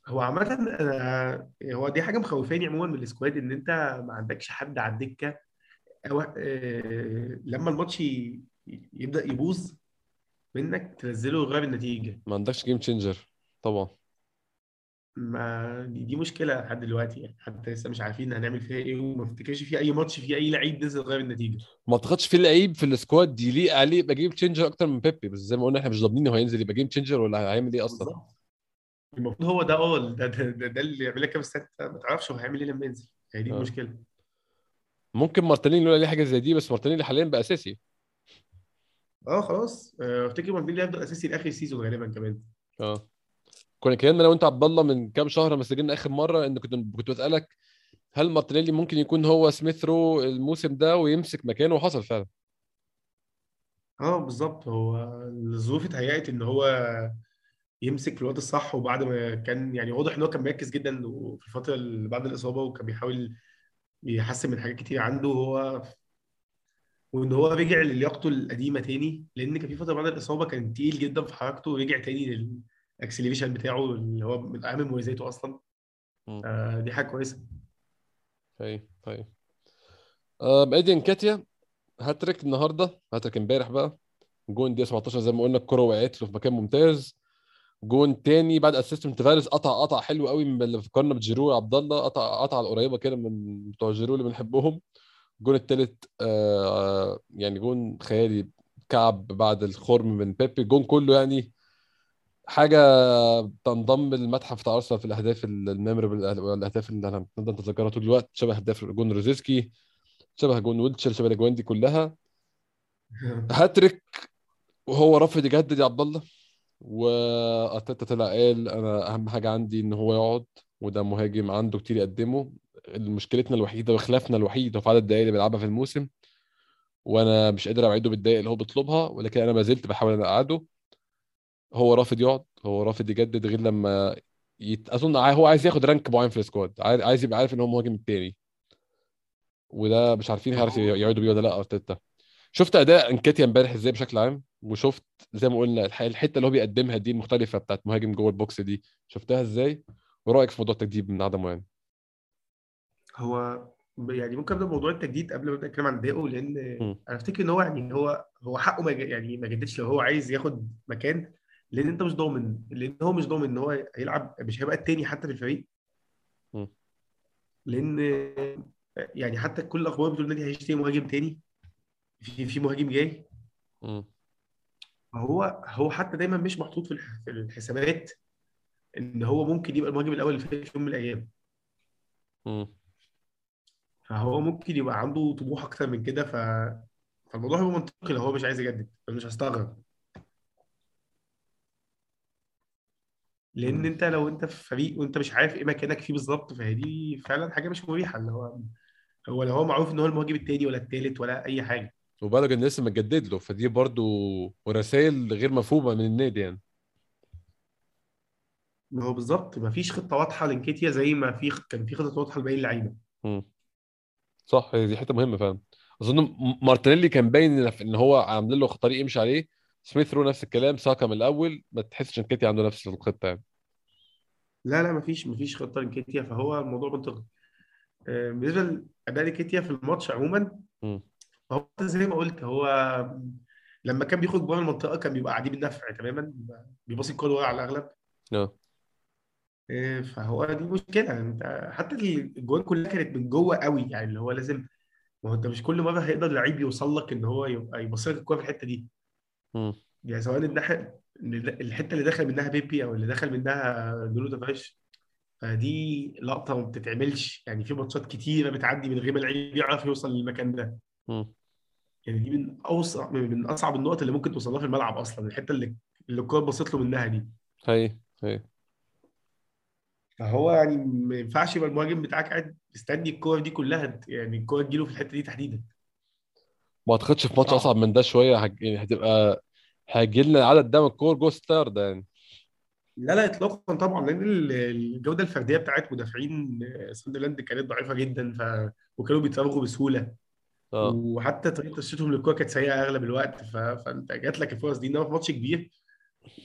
هو عامة أنا هو دي حاجة مخوفاني عموما من ال squad إن أنت ما عندكش حد على الدكة. أو آه، لما الماتش ي- يبدأ يبوظ منك تنزله ويغير النتيجة. ما عندكش game changer طبعا. ما دي, دي مشكلة لحد دلوقتي يعني. حتى لسه مش عارفين هنعمل فيها إيه وما افتكرش في أي ماتش في أي لعيب نزل غير النتيجة. ما أعتقدش في لعيب في ال squad يليق عليه يبقى game changer أكتر من بيبي. بس زي ما قلنا إحنا مش ضامنين هو هينزل يبقى game changer ولا هيعمل إيه أصلا. بالظبط. المفروض هو ده آه ده, ده, ده, ده اللي يعمل لك كام سنة ما تعرفش هو هيعمل إيه لما ينزل. هي دي آه. المشكلة. ممكن مارتينيلي يقول عليه حاجة زي دي بس مارتينيلي حاليا بقى أساسي. آه خلاص. آه، أفتكر مارتينيلي هيفضل أساسي لآخر ال season غالبا كمان. آه. كنا اتكلمنا أنا وانت عبد الله من كام شهر لما سجلنا آخر مرة إن كنت كنت بسألك هل مارتينيلي ممكن يكون هو سميث رو الموسم ده ويمسك مكانه؟ وحصل فعلا. آه بالظبط. هو الظروف اتهيأت إن هو يمسك في الوقت الصح وبعد ما كان يعني واضح إن هو كان مركز جدا في الفترة اللي بعد الإصابة وكان بيحاول يحسن من حاجات كتير عنده هو وإن هو رجع للياقته القديمة تاني لأن كان في فترة بعد الإصابة كان تقيل جدا في حركته ورجع تاني لل acceleration بتاعه اللي هو من اهم مميزاته أصلا. آه دي حاجة كويسة. طيب طيب. آه إيدي نكيتيا هاتريك النهارده هاتريك امبارح بقى. جون دي 17 زي ما قلنا الكرة وقعت له في مكان ممتاز. جون تاني بعد assist من تفاريس قطع قطع حلو قوي من اللي فكرنا بجيرو يا عبد الله قطع قطع القريبة كده من بتوع جيرو اللي بنحبهم. الجون التالت آه يعني جون خيالي كعب بعد الخرم من بيبي. الجون كله يعني حاجة تنضم للمتحف بتاع أرسنال في الأهداف ال memorable الأهداف اللي هنفضل نتذكرها طول الوقت. شبه اهداف جون روزيتسكي شبه جون ويلشير شبه الأجوان دي كلها. هاتريك وهو رافض يجدد يا عبد الله وارتيتا طلع قال أنا أهم حاجة عندي إن هو يقعد وده مهاجم عنده كتير يقدمه. مشكلتنا الوحيدة وخلافنا الوحيد هو في عدد الدقائق اللي بيلعبها في الموسم وأنا مش قادر أوعده بالدقائق اللي هو بيطلبها ولكن أنا ما زلت بحاول أقعده. هو رافض يقعد هو رافض يجدد غير لما يت... أظن هو عايز ياخد rank معين في ال squad عايز يبقى عارف إن هو مهاجم التاني. وده مش عارفين هيعرف يقعدوا بيه ولا لأ أرتيتا. شفت أداء أنكيتيا امبارح إزاي بشكل عام؟ وشفت زي ما قلنا الح- الحتة اللي هو بيقدمها دي المختلفة بتاعت مهاجم جوه البوكس دي شفتها إزاي؟ ورأيك في موضوع التجديد من عدمه يعني هو يعني ممكن أبدأ بموضوع التجديد قبل ما أبدأ أتكلم عن اداؤه لأن مم. أنا أفتكر إن هو يعني هو هو حقه ما يعني ما جددش لو هو عايز ياخد مكان لأن أنت مش ضامن لأن هو مش ضامن إن هو هيلعب مش هيبقى التاني حتى في الفريق. مم. لأن يعني حتى كل الأخبار بتقول النادي هيشتري مهاجم تاني. في في مهاجم جاي. فهو هو حتى دايما مش محطوط في الح- في الحسابات إن هو ممكن يبقى المهاجم الأول في يوم من الأيام. فهو ممكن يبقى عنده طموح أكتر من كده ف فالموضوع هو منطقي لو هو مش عايز يجدد أنا مش هستغرب لأن. أنت لو أنت في فريق وأنت مش عارف إيه مكانك فيه بالظبط فهي دي فعلا حاجة مش مريحة اللي هو هو لو هو معروف إن هو المهاجم التاني ولا التالت ولا أي حاجة وبالك ان لسه متجدد له فدي برضو رسائل غير مفهومة من النادي يعني. ما هو بالظبط ما فيش خطة واضحة لإنكيتيا زي ما في كان في خطه واضحة لباقي اللعيبة. صح دي حتة مهمة فعلا. أظن مارتينيلي كان باين إن هو عامل له طريق يمشي عليه. سميث رو نفس الكلام ساكا من الأول ما تحسش إن كيتي عنده نفس الخطة يعني. لا لا ما فيش ما فيش خطة لإنكيتيا فهو الموضوع منطقي. آه، بالنسبة لأداء انكيتيا في الماتش عموما. فهو زي ما قلت هو لما كان بيخرج بره المنطقة كان بيبقى عديم النفع تماما بيباصي الكوره ورا على الأغلب. آه. إيه، فهو دي مشكلة. انت حتى الجوان كلها كانت من جوه قوي يعني اللي هو لازم ما هو انت مش كل مرة هيقدر لعيب يوصل لك إن هو يبقى يبص لك الكوره في الحتة دي. يعني سواء الناحية الحتة اللي دخل منها بيبي أو اللي دخل منها نونو تافاريش فدي لقطة ما بتتعملش. يعني في ماتشات كتيرة بتعدي من غير ما اللعيب يعرف يوصل للمكان ده. يعني دي من اوسع من أصعب النقط اللي ممكن توصل لها في الملعب أصلا الحتة اللي اللي الكوره بصيت له منها دي. هي هي فهو يعني ما ينفعش يبقى المهاجم بتاعك قاعد مستني الكور دي كلها يعني الكور تجيله في الحتة دي تحديدا. ما أعتقدش في ماتش صعب أصعب من ده شوية هج... يعني هتبقى هيجي لنا عدد ده من الكور جوه ال six yard ده يعني. لا لا اطلاقا طبعا لأن ال- الجودة الفردية بتاعت مدافعين ساندرلاند كانت ضعيفة جدا ف... وكانوا بيتراوغوا بسهولة. آه. وحتى طريقة تسديدهم للكورة كانت سيئة أغلب الوقت ف... فأنت جات لك الفرص دي انما في ماتش كبير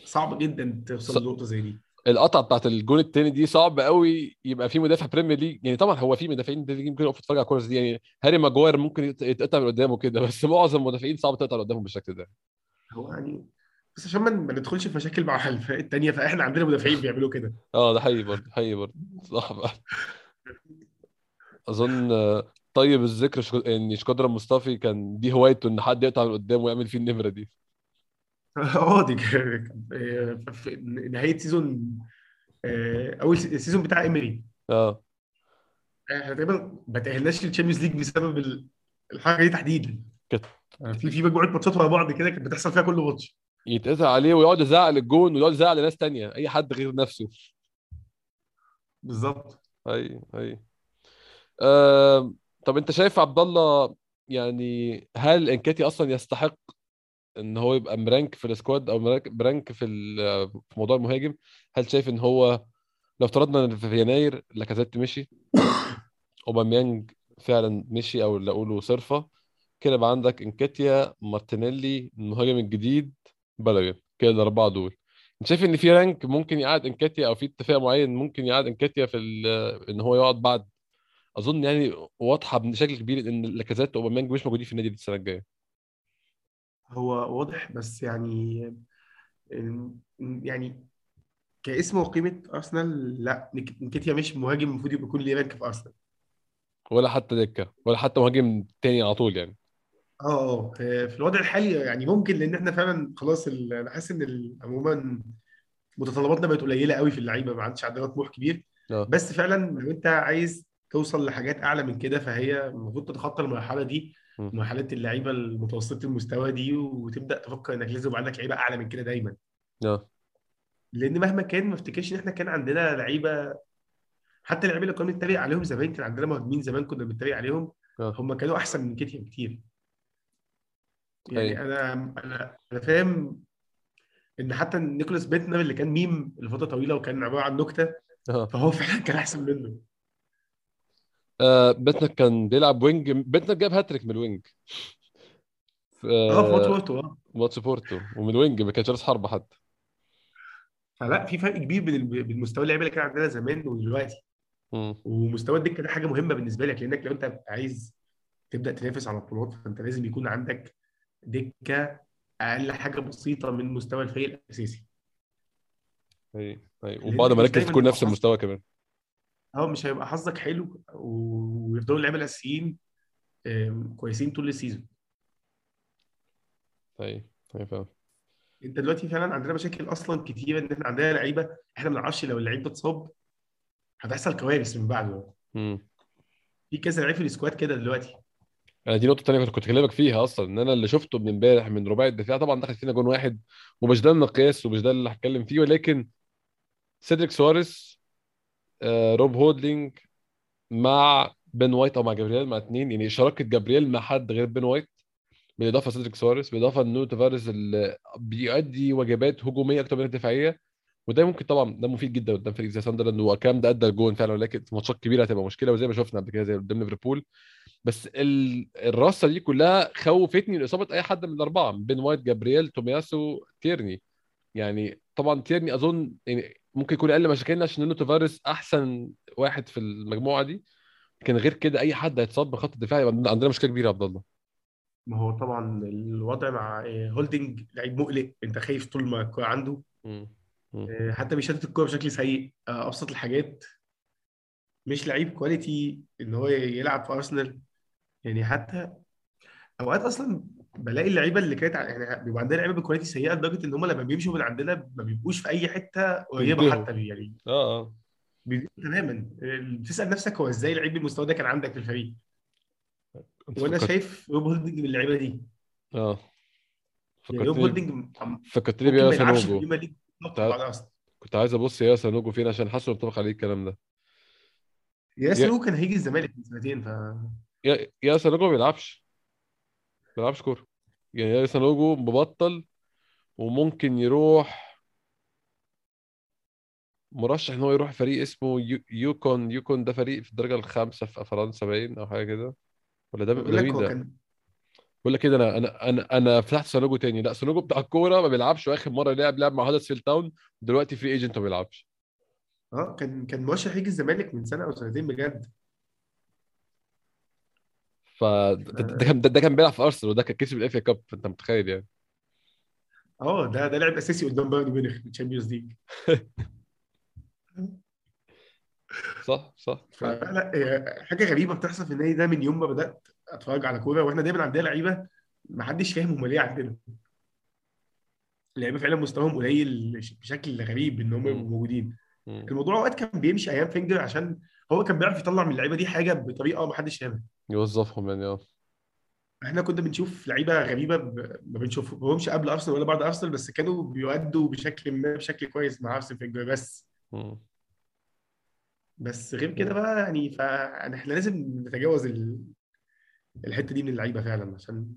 صعب جدا ص... توصل لنقطة زي دي. القطعه بتاعت الجون التاني دي صعب قوي يبقى في مدافع Premier League يعني طبعا هو في مدافعين Premier League ممكن يقف يتفرج على الكورة دي يعني هاري ماجواير ممكن يت- يتقطع من قدامه كده بس معظم المدافعين صعب تقطع قدامهم بالشكل ده. هو يعني بس عشان ما ندخلش في مشاكل مع الفرق التانية فإحنا عندنا مدافعين بيعملوا كده. آه ده حقيقي برضه حقيقي برضه صح بقى. أظن آه، طيب الذكر شك... شكودران مصطفي كان دي هوايته إن حد يقطع من قدامه ويعمل فيه النمره دي. آه دي في نهاية season آه، أول سي- ال season بتاع ايمري آه. إحنا تقريبا ما تأهلناش لل Champions League بسبب ال- الحاجة دي تحديدا. كانت في في مجموعة ماتشات ورا بعض كده كانت بتحصل فيها كل ماتش. يتقطع عليه ويقعد يزعق للجون ويقعد يزعق لناس تانية أي حد غير نفسه. بالظبط. اي أي. أه... طب انت شايف عبد الله يعني هل انكاتيا أصلا يستحق ان هو يبقى مرانك في ال squad أو مرانك في في موضوع المهاجم؟ هل شايف ان هو لو افترضنا إن في يناير لاكازيت مشي أوباميانج فعلا مشي أو لاقوا له صرفة كده بقى عندك انكاتيا مارتينيلي المهاجم الجديد بلغن كده الأربعة دول. أنت شايف إن في rank ممكن يقعد انكاتيا أو في اتفاق معين ممكن يقعد انكاتيا في إن هو يقعد بعد أظن يعني واضحة بشكل كبير إن لاكازيت وأوباميانج مش موجودين في النادي دي السنة الجاية. هو واضح بس يعني يعني كاسم وقيمة أرسنال لا نك- نكيتيا مش مهاجم المفروض يبقى يكون ليه رانك في أرسنال. ولا حتى دكة ولا حتى مهاجم تاني على طول يعني. آه آه في الوضع الحالي يعني ممكن لأن إحنا فعلا خلاص أنا حاسس إن عموما متطلباتنا بقت قليلة قوي في اللعيبة ما عادش عندنا طموح كبير. آه. بس فعلا لو أنت عايز توصل لحاجات أعلى من كده فهي المفروض تتخطى المرحلة دي. مرحلة اللعيبة المتوسطة المستوى دي وتبدأ تفكر إنك لازم يبقى عندك لعيبة أعلى من كده دايما. آه. لأن مهما كان ما افتكرش إن إحنا كان عندنا لعيبة حتى اللعيبة اللي كنا بنتريق عليهم زمان كان عندنا مهاجمين زمان كنا بنتريق عليهم آه. هم كانوا أحسن من كده بكتير. يعني أنا أنا أنا فاهم إن حتى نيكولاس بيندتنر اللي كان ميم لفترة طويلة وكان عبارة عن نكتة آه. فهو فعلا كان أحسن منه. آه، بيندتنر كان بيلعب wing. بيندتنر جاب هاتريك من ال wing. آه في ماتش بورتو آه. ماتش بورتو ومن ال wing ما كانش راس حربة حتى. فلا في فرق كبير بين مستوى اللعيبة اللي كان عندنا زمان ودلوقتي. ومستوى الدكة ده حاجة مهمة بالنسبة لك لأنك لو أنت عايز تبدأ تنافس على البطولات فأنت لازم يكون عندك دكة أقل حاجة بسيطة من مستوى الفريق الأساسي. أي أي. وبعض لانك مش المراكز دايما تكون نفس المستوى كمان. آه مش هيبقى حظك حلو ويفضلوا اللعيبة الأساسيين كويسين طول ال season. اي فاهم انت دلوقتي فعلا عندنا مشاكل أصلا كتيرة إن إحنا عندنا لعيبة إحنا ما بنعرفش لو اللعيب ده اتصاب هتحصل كوارث من بعده. مم. في كذا لعيب في ال squad كده دلوقتي. أنا دي نقطة تانية كنت كلامك فيها أصلا إن أنا اللي شفته من إمبارح من رباعي الدفاع طبعا دخل فينا جون واحد ومش ده المقياس ومش ده اللي هتكلم فيه ولكن سيدريك سواريز روب هولدنج مع بين وايت أو مع جابرييل مع اثنين يعني شراكة جابرييل مع حد غير بين وايت بالإضافة لسيدريك سواريز بالإضافة لنونو تافاريز اللي بيؤدي واجبات هجومية أكتر من دفاعيه وده ممكن طبعا ده مفيد جدا قدام فريق زي ساندرلاند وكام ده أدى الجون فعلا ولكن في ماتشات كبيرة هتبقى مشكلة وزي ما شفنا قبل كده زي قدام ليفربول. بس ال... الرصه دي كلها خوفتني من إصابة أي حد من الأربعة بين وايت جابرييل تومياسو تيرني. يعني طبعا تيرني أظن يعني ممكن يكون أقل مشاكلنا عشان نونو تافاريز أحسن واحد في المجموعة دي. لكن غير كده أي حد هيتصاب بخط الدفاع يبقى عندنا مشكلة كبيرة يا عبد الله. ما هو طبعا الوضع مع آه، هولدنج لعيب مقلق. أنت خايف طول ما الكورة عنده. آه، حتى بيشتت الكورة بشكل سيء. آه، أبسط الحاجات. مش لعيب quality إن هو يلعب في ارسنال يعني حتى أوقات أصلا بلاقي اللعيبة اللي كانت يعني بيبقى عندنا لعيبة ب quality سيئة لدرجة إن هم لما بيمشوا من عندنا ما بيبقوش في أي حتة قريبة حتى يعني آه آه. تماما. بتسال نفسك هو إزاي لعيب بالمستوى ده كان عندك في الفريق؟ وأنا شايف روب هولدنج من اللعيبة دي. آه. يعني روب فكرتني هولدنج عم- فكرتني بيايا سانوجو. كنت عايز أبص يايا سانوجو فين عشان حاسه متفق عليه الكلام ده. يا هو كان هيجي الزمالك من سنتين ف يايا سانوجو ما بيلعبش. ما بيلعبش كورة. يعني يايا سانوجو مبطل وممكن يروح مرشح إن هو يروح فريق اسمه يو- يوكون يوكون ده فريق في الدرجة الخامسة في فرنسا باين أو حاجة كده. ولا ده ده لك مين ده؟ بقول لك كده أنا أنا أنا أنا فتحت سانوجو تاني. لا سانوجو بتاع الكورة ما بيلعبش وآخر مرة لعب لعب مع هدرسفيلد تاون دلوقتي free agent ما بيلعبش. آه كان كان مرشح يجي الزمالك من سنة أو سنتين بجد. ف ده, ده, ده كان ده, كان بيلعب في أرسنال وده كان كسب ال FA Cup أنت متخيل يعني. آه ده ده لاعب أساسي قدام بايرن ميونخ في ال Champions League صح صح. فلا حاجة غريبة بتحصل في النادي ده من يوم ما بدأت أتفرج على كورة وإحنا دايما عندنا لعيبة ما حدش فاهم هم ليه عندنا. اللعيبة فعلا مستواهم قليل بشكل غريب إن هم. موجودين. الموضوع أوقات كان بيمشي أيام فينجر عشان هو كان بيعرف يطلع من اللعيبة دي حاجة بطريقة ما حدش فاهمها. يوظفهم يعني آه. إحنا كنا بنشوف لعيبة غريبة ب- ما بنشوفهمش قبل أرسنال ولا بعد أرسنال بس كانوا بيؤدوا بشكل ما بشكل كويس مع أرسنال في الجو بس. مم. بس غير كده بقى يعني فاحنا لازم نتجاوز ال- الحتة دي من اللعيبة فعلا عشان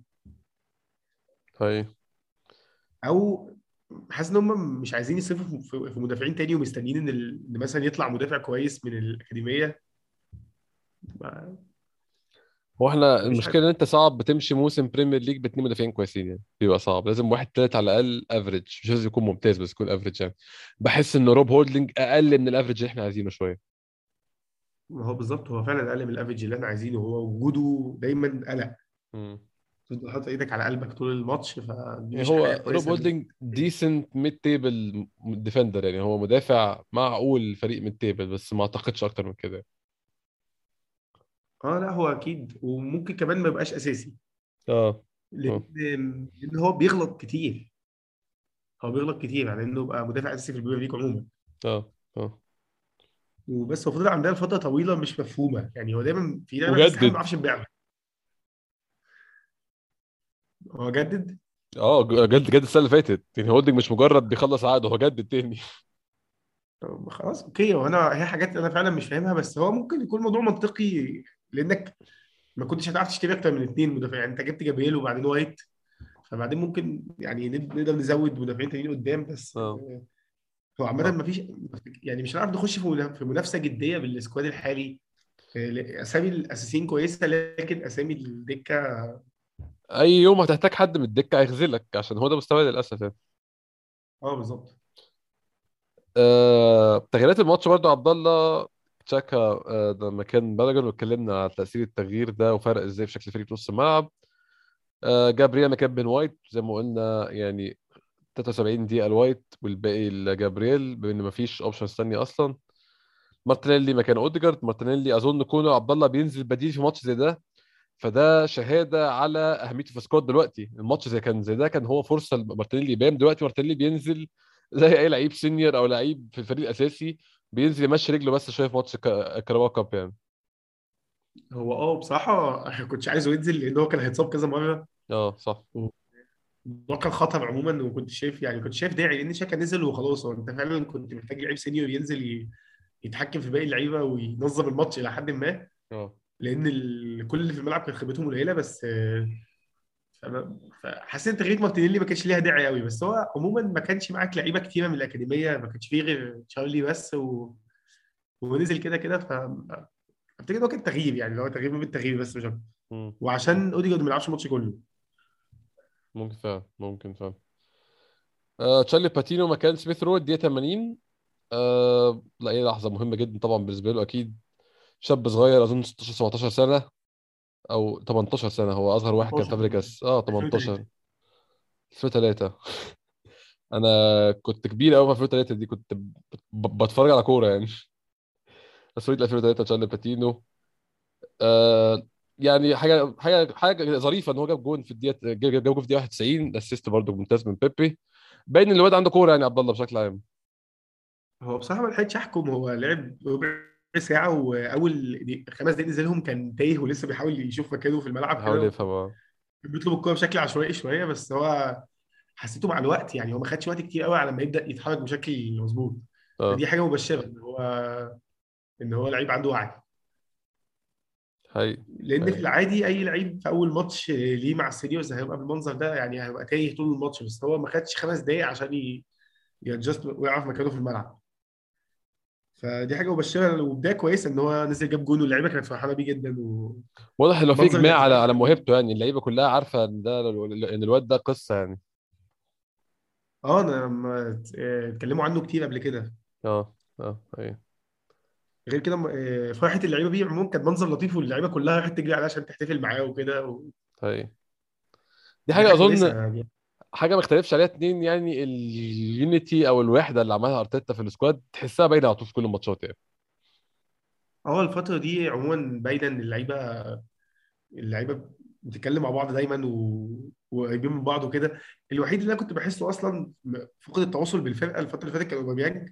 هاي أو حاسس إن هم مش عايزين يصرفوا في مدافعين تاني ومستنيين إن ال- إن مثلا يطلع مدافع كويس من الأكاديمية. ما هو إحنا المشكلة إن أنت صعب بتمشي موسم Premier League باتنين مدافعين كويسين يعني بيبقى صعب. لازم واحد تالت على الأقل average مش لازم يكون ممتاز بس يكون average يعني. بحس إن روب هولدنج أقل من ال average اللي إحنا عايزينه شوية. ما هو بالظبط هو فعلا أقل من ال average اللي إحنا عايزينه هو وجوده دايما قلق. حاطط إيدك على قلبك طول الماتش فدي هو روب هولدنج ديسنت ميد تيبل ديفندر يعني هو مدافع معقول فريق mid table بس ما اعتقدش أكتر من كده. آه لا هو أكيد وممكن كمان ما يبقاش أساسي. آه. آه. لأن لأن هو بيغلط كتير. هو بيغلط كتير على إنه يبقى مدافع أساسي في البريمير ليج عموما. آه. آه. وبس هو فضل عندنا لفترة طويلة مش مفهومة. يعني هو دايما في إحنا ما وجدد بنعرفش نبيعها هو جدد؟ آه جد جد السنة اللي فاتت. يعني هولدنج مش مجرد بيخلص عقده هو جدد تاني. طب خلاص أوكي. وأنا هي حاجات أنا فعلا مش فاهمها بس هو ممكن يكون موضوع منطقي لأنك ما كنتش هتعرف تشتري أكتر من اثنين مدافع يعني أنت جبت جابرييل وبعدين وايت. فبعدين ممكن يعني نقدر نزود مدافعين تانيين قدام بس آه، هو عامة آه. ما فيش يعني مش هنعرف نخش في منا- في منافسة جدية بال squad الحالي. آه، أسامي الأساسيين كويسة لكن أسامي الدكة أي يوم هتحتاج حد من الدكة هيخذلك عشان هو ده مستواه للأسف يعني. آه بالظبط. آه، تغييرات الماتش برضو عبد الله. تشاكا آه، لما كان بلجر واتكلمنا على تأثير التغيير ده وفرق إزاي في شكل فريق نص الملعب. آه، جابرييل مكان بين وايت زي ما قلنا يعني 73 دقيقة الوايت والباقي لجابرييل بما ان مفيش option ثانية أصلا. مارتينيلي مكان أوديجارد مارتينيلي أظن كونه عبد الله بينزل بديل في ماتش زي ده. فده شهادة على اهميته في ال squad دلوقتي. الماتش زي كان زي ده كان هو فرصة لمارتينيلي يبان. دلوقتي مارتينيلي بينزل زي أي لعيب senior أو لعيب في الفريق الأساسي بينزل يمشي رجله بس شوية في ماتش كا- كاراباو كاب يعني. هو آه بصراحة ما كنتش عايزه ينزل لأن هو كان هيتصاب كذا مرة. آه صح. الموضوع كان خطر عموما وكنت شايف يعني كنت شايف داعي لأن شاكا نزل وخلاص. هو أنت فعلا كنت محتاج لعيب senior ينزل يتحكم في باقي اللعيبة وينظم الماتش إلى حد ما. آه. لأن. كل اللي في الملعب كانت خبرتهم قليلة بس فحسيت تغيير مارتينيلي ما كانش ليها داعي قوي بس هو عموما ما كانش معاك لعيبة كتيرة من الأكاديمية ما كانش فيه غير تشارلي بس و... ونزل كده كده ف افتكر هو كان تغيير يعني اللي هو تغيير من التغيير بس مش أكتر. وعشان أوديجارد ما لعبش الماتش كله ممكن فعلا ممكن فعلا آه تشارلي باتينو مكان سميث رو الدقيقه 80 آه لا هي لحظة مهمة جدا طبعا بالنسبة له أكيد شاب صغير أظن 16 17 سنة أو 18 سنة هو أصغر واحد كان 18 فابريجاس آه 2003 18 2003 أنا كنت كبير قوي في 2003 دي كنت بتفرج على كورة يعني. بس 2003 تشارلي باتينو. آه يعني حاجة حاجة حاجة ظريفة إن هو جاب جون في الدقيقة جاب جون في الدقيقة 91 assist برضه ممتاز من بيبي. باين إن الواد عنده كورة يعني عبد الله بشكل عام. هو بصراحة ما لحقتش أحكم هو لعب وأول دي خمس دقايق نزلهم كان تايه ولسه بيحاول يشوف مكانه في الملعب كده. يفهم آه. بيطلب الكورة بشكل عشوائي شوية بس هو حسيته مع الوقت يعني هو ما خدش وقت كتير قوي على ما يبدأ يتحرك بشكل مظبوط. آه. فدي حاجة مبشرة إن هو إن هو لعيب عنده وعي. هي لأن في هي العادي أي لعيب في أول ماتش ليه مع ال seniors هيبقى بالمنظر ده يعني هيبقى تايه طول الماتش بس هو ما خدش خمس دقايق عشان ي- يادجست ويعرف مكانه في الملعب. فدي حاجة مبشرة وبدايه كويسة إن هو نزل جاب جون واللعيبة كانت فرحانة بيه جدا ومنظر واضح إنه في إجماع على على موهبته يعني اللعيبة كلها عارفة إن ده إن الواد ده قصة يعني. آه أنا لما آه، اتكلموا عنه كتير قبل كده. آه آه هي غير كده آه، فرحة اللعيبة بيه عموما كان منظر لطيف واللعيبة كلها راحت تجري عليه عشان تحتفل معاه وكده ودي هي دي حاجة أظن حاجة ما اختلفش عليها اتنين يعني ال unity أو الوحدة اللي عملها أرتيتا في ال squad تحسها باينة على طول في كل الماتشات يعني. آه الفترة دي عموما باينة إن اللعيبة اللعيبة بتتكلم مع بعض دايما و... وقريبين من بعض وكده. الوحيد اللي أنا كنت بحسه أصلا فقد التواصل بالفرقة الفترة اللي فاتت كان أوباميانج.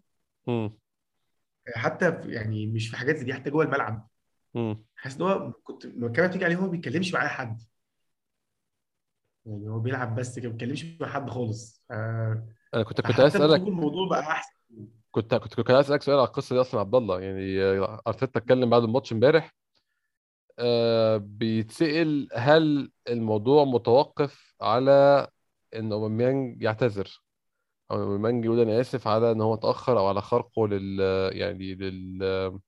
حتى يعني مش في حاجات زي دي حتى جوه الملعب. حاسس إن هو كنت لما الكاميرا بتيجي عليه هو ما بيتكلمش معايا حد. يعني هو بيلعب بس كده ما بيتكلمش مع حد خالص. أنا كنت كنت عايز أسألك الموضوع بقى أحسن. كنت كنت كنت عايز أسألك سؤال على القصة دي أصلا عبد الله. يعني آه، أرتيتا اتكلم بعد الماتش امبارح آه، بيتسأل هل الموضوع متوقف على إن أوباميانج يعتذر؟ أو أوباميانج يقول أنا آسف على إن هو اتأخر أو على خرقه لل يعني لل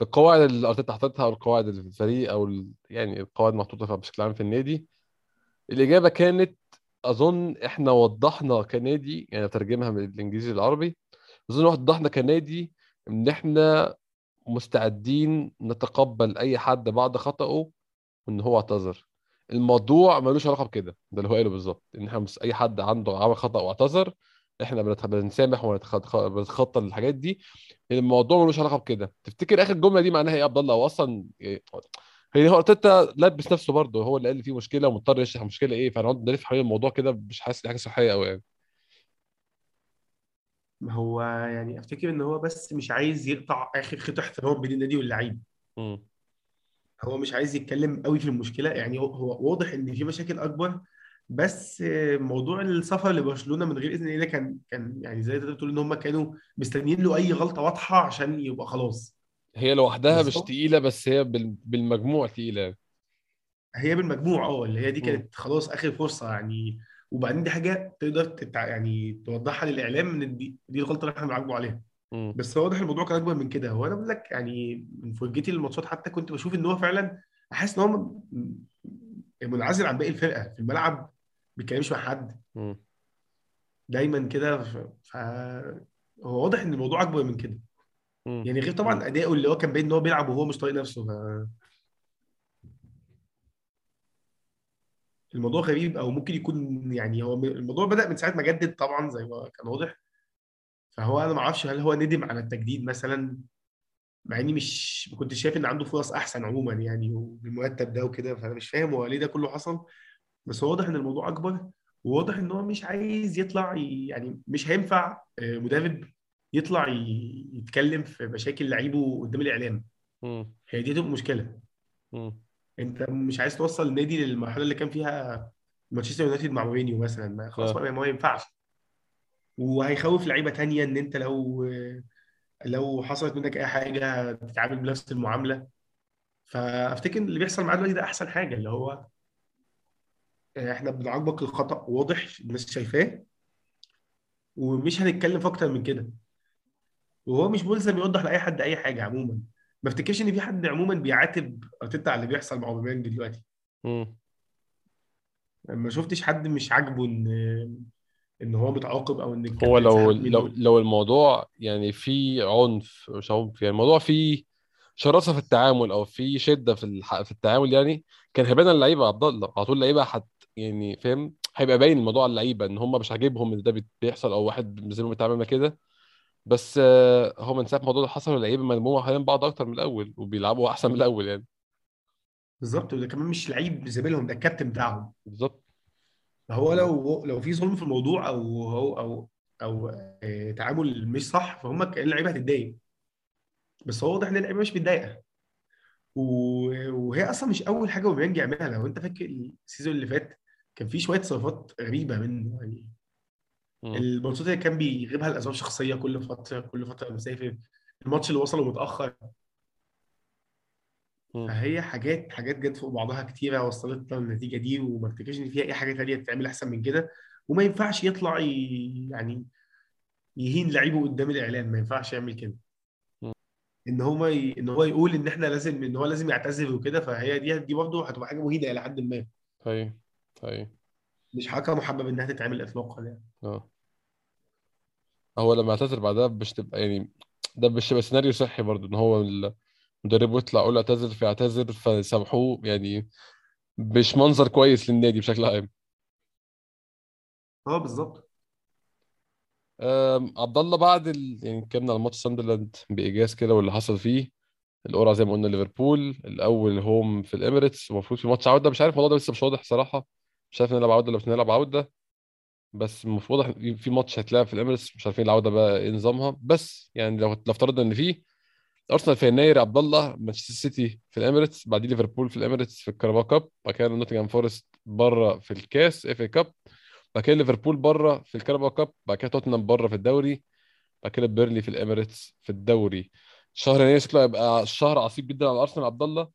للقواعد اللي أرتيتا حاططها أو القواعد اللي في الفريق أو. يعني القواعد محطوطة بشكل عام في النادي. الإجابة كانت أظن إحنا وضحنا كنادي يعني ترجمها من الإنجليزي للعربي أظن وضحنا كنادي إن إحنا مستعدين نتقبل أي حد بعد خطأه وإن هو اعتذر. الموضوع ملوش علاقة بكده ده اللي هو قاله بالظبط إن إحنا أي حد عنده عمل خطأ واعتذر إحنا بنسامح ونتخطى الحاجات دي. الموضوع ملوش علاقة بكده. تفتكر آخر جملة دي معناها إيه يا عبد الله؟ أصلا إيه؟ هي هو أرتيتا لبس نفسه برضه هو اللي قال لي فيه مشكلة ومضطر يشرح المشكلة إيه فهنقعد نلف حوالين الموضوع كده مش حاسس إن حاجة صحية قوي يعني. ما هو يعني أفتكر إن هو بس مش عايز يقطع آخر خط احترام بين النادي واللعيب. هو مش عايز يتكلم قوي في المشكلة يعني هو واضح إن في مشاكل أكبر بس موضوع السفر لبرشلونة من غير إذن الله كان كان يعني زي ما بتقول إن هم كانوا مستنيين له أي غلطة واضحة عشان يبقى خلاص. هي لوحدها مش تقيلة بس هي بال- بالمجموع تقيلة هي بالمجموع آه اللي هي دي. كانت خلاص آخر فرصة يعني وبعدين دي حاجة تقدر تتع... يعني توضحها للإعلام إن دي, دي الغلطة اللي إحنا بنعاقبه عليها مم. بس واضح الموضوع كان أكبر من كده هو أنا بقول لك يعني من فرجتي للماتشات حتى كنت بشوف إن هو فعلا أحس إن هو م- م- منعزل عن باقي الفرقة في الملعب ما بيتكلمش مع حد مم. دايما كده ف... ف... هو واضح إن الموضوع أكبر من كده. يعني غير. طبعا اداؤه اللي هو كان باين إن هو بيلعب وهو مش طايق نفسه. فالموضوع غريب أو ممكن يكون يعني هو الموضوع بدأ من ساعة ما جدد طبعا زي ما كان واضح. فهو أنا ما أعرفش هل هو ندم على التجديد مثلا مع إني مش ما كنتش شايف إن عنده فرص أحسن عموما يعني وبالمرتب ده وكده فأنا مش فاهم هو ليه ده كله حصل. بس هو واضح إن الموضوع أكبر وواضح إن هو مش عايز يطلع يعني مش هينفع آه، مدرب يطلع يتكلم في مشاكل لعيبه قدام الإعلام. هي دي تبقى مشكلة. انت مش عايز توصل النادي للمرحلة اللي كان فيها مانشستر يونايتد مع مورينيو مثلا. ما خلاص بقى ما ينفعش. وهيخوف لعيبة تانية إن أنت لو لو حصلت منك أي حاجة تتعامل بنفس المعاملة. فأفتكر اللي بيحصل معاه دلوقتي ده أحسن حاجة اللي هو إحنا بنعاقبك الخطأ واضح الناس شايفاه ومش هنتكلم في أكتر من كده. وهو مش ملزم يوضح لأي حد أي حاجة عموما. ما افتكرش إن في حد عموما بيعاتب ارتيتا على اللي بيحصل مع أوباميانج دلوقتي. مم. ما شفتش حد مش عاجبه إن إن هو متعاقب أو إن هو لو لو لو الموضوع يعني فيه عنف مش عنف يعني الموضوع فيه شراسة في التعامل أو في شدة في الح... في التعامل يعني كان هيبان اللعيبة عبد الله على طول اللعيبة حت يعني فاهم هيبقى باين الموضوع على اللعيبة إن هم مش عاجبهم إن ده بي- بيحصل أو واحد زي ما بيتعامل كده. بس آه، هو من ساعة الموضوع ده حصل اللعيبه ملمومة حوالين بعض أكتر من الأول وبيلعبوا أحسن من الأول يعني. بالظبط وده كمان مش لعيب زميلهم ده الكابتن بتاعهم. بالظبط. فهو لو لو في ظلم في الموضوع أو هو أو أو آه، تعامل مش صح فهم اللعيبة هتتضايق. بس هو واضح إن اللعيبة مش متضايقه وهي أصلا مش أول حاجة أوباميانج يعملها. لو أنت فاكر السيزون اللي فات كان في شوية صفات غريبة منه يعني. الماتشات اللي كان بيغيبها لاسباب شخصيه كل فترة كل فترة مسافر الماتش اللي وصله متأخر. فهي حاجات حاجات جت فوق بعضها كتيرة وصلتنا للنتيجة دي وما افتكرش إن فيها أي حاجة تانية تتعمل أحسن من كده. وما ينفعش يطلع. يعني يهين لعيبه قدام الإعلام. ما ينفعش يعمل كده. إن هو ي... إن هو يقول إن إحنا لازم إن هو لازم يعتذر وكده. فهي دي دي برضه هتبقى حاجة مهينة إلى حد ما. هي هي مش حركة محبب إنها تتعمل اطلاقا يعني. آه. هو لما اعتذر بعدها مش تبقى يعني ده مش تبقى سيناريو صحي برضه إن هو المدرب يطلع يقول اعتذر فيعتذر فسامحوه يعني مش منظر كويس للنادي بشكل عام. آه بالظبط. عبد الله بعد ال... يعني اتكلمنا على ماتش ساندرلاند بإيجاز كده واللي حصل فيه القرعة زي ما قلنا ليفربول الأول home في الإميريتس المفروض في ماتش عودة مش عارف الموضوع ده لسه مش واضح صراحة مش عارف نلعب عودة ولا مش هنلعب عودة. بس المفروض في ماتش هيتلعب في الإميريتس مش عارفين العودة بقى إيه نظامها. بس يعني لو لو افترضنا إن في أرسنال في يناير عبد الله مانشستر سيتي في الإميريتس بعدين ليفربول في الإميريتس في الكاراباو كاب بعد كده نوتنجهام فورست بره في الكاس إف اي كاب بعد كده ليفربول بره في الكاراباو كاب بعد كده توتنهام بره في الدوري بعد كده بيرنلي في الإميريتس في الدوري. شهر يناير شكله هيبقى شهر عصيب جدا على ارسنال عبد الله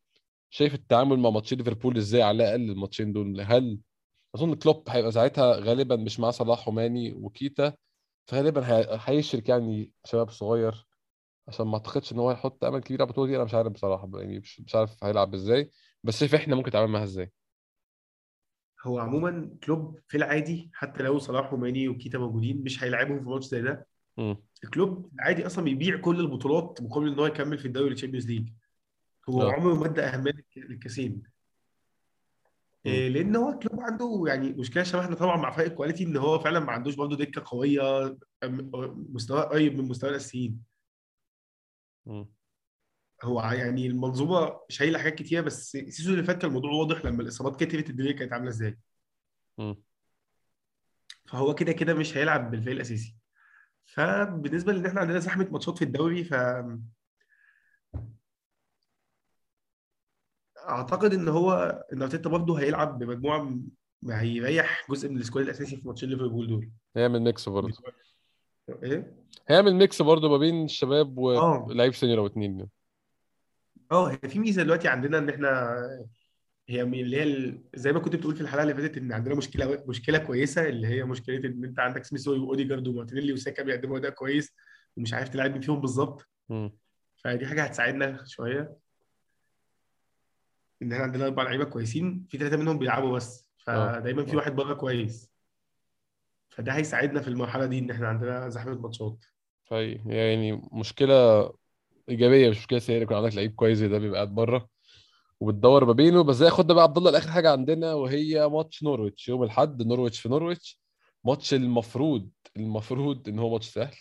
شايف التعامل مع ماتشين ليفربول إزاي على الأقل الماتشين دول؟ هل أظن كلوب هيبقى ساعتها غالبا مش مع صلاح وماني وكيتا فغالبا هي- هيشرك يعني شباب صغير عشان ما أعتقدش إن هو هيحط أمل كبير على البطولة دي. أنا مش عارف بصراحة يعني مش, مش عارف هيلعب إزاي بس شايف إحنا ممكن نتعامل معاها إزاي. هو عموما كلوب في العادي حتى لو صلاح وماني وكيتا موجودين مش هيلعبهم في ماتش زي ده. كلوب عادي أصلا بيبيع كل البطولات مقابل إن هو يكمل في الدوري الشامبيونز ليج. هو آه. عمره ما أدى أهمية للك- للكاسين. إيه، لأن هو كلوب عنده يعني مشكلة شبه إحنا طبعا مع فرق ال quality إن هو فعلا ما عندوش برضه دكه قوية مستوى قريب من مستوى الأساسيين. هو يعني المنظومة شايلة حاجات كتيرة بس ال season اللي فات كان الموضوع واضح لما الإصابات كترت الدنيا كانت عاملة إزاي. فهو كده كده مش هيلعب بالفريق الأساسي. فبالنسبة لإن إحنا عندنا زحمة ماتشات في الدوري فاعتقد إن هو ان أرتيتا برضه هيلعب بمجموعة ما هيريح جزء من ال squad الأساسي في ماتشين ليفربول دول. هيعمل mix برضه. إيه؟ هيعمل mix برضه ما بين الشباب ولعيب senior أو اتنين. آه هي في ميزة دلوقتي عندنا إن إحنا هي من اللي هي زي ما كنت بتقول في الحلقة اللي فاتت إن عندنا مشكلة مشكلة كويسة اللي هي مشكلة إن أنت عندك سميث وأوديجارد ومارتينيلي وساكا بيقدموا أداء كويس ومش عارف تلعب مين فيهم بالظبط. فدي حاجة هتساعدنا شوية. إن إحنا عندنا أربع لعيبة كويسين في ثلاثة منهم بيلعبوا بس آه. فدايما في آه. واحد بره كويس. فده هيساعدنا في المرحلة دي إن إحنا عندنا زحمة ماتشات. هي يعني مشكلة إيجابية مش مشكلة سيئة يكون عندك لعيب كويس زي ده بيبقى قاعد بره وبتدور ما بينه. بس زي خد بقى عبد الله لاخر حاجة عندنا وهي ماتش نورويتش. يوم الأحد نورويتش في نورويتش. ماتش المفروض المفروض إن هو ماتش سهل.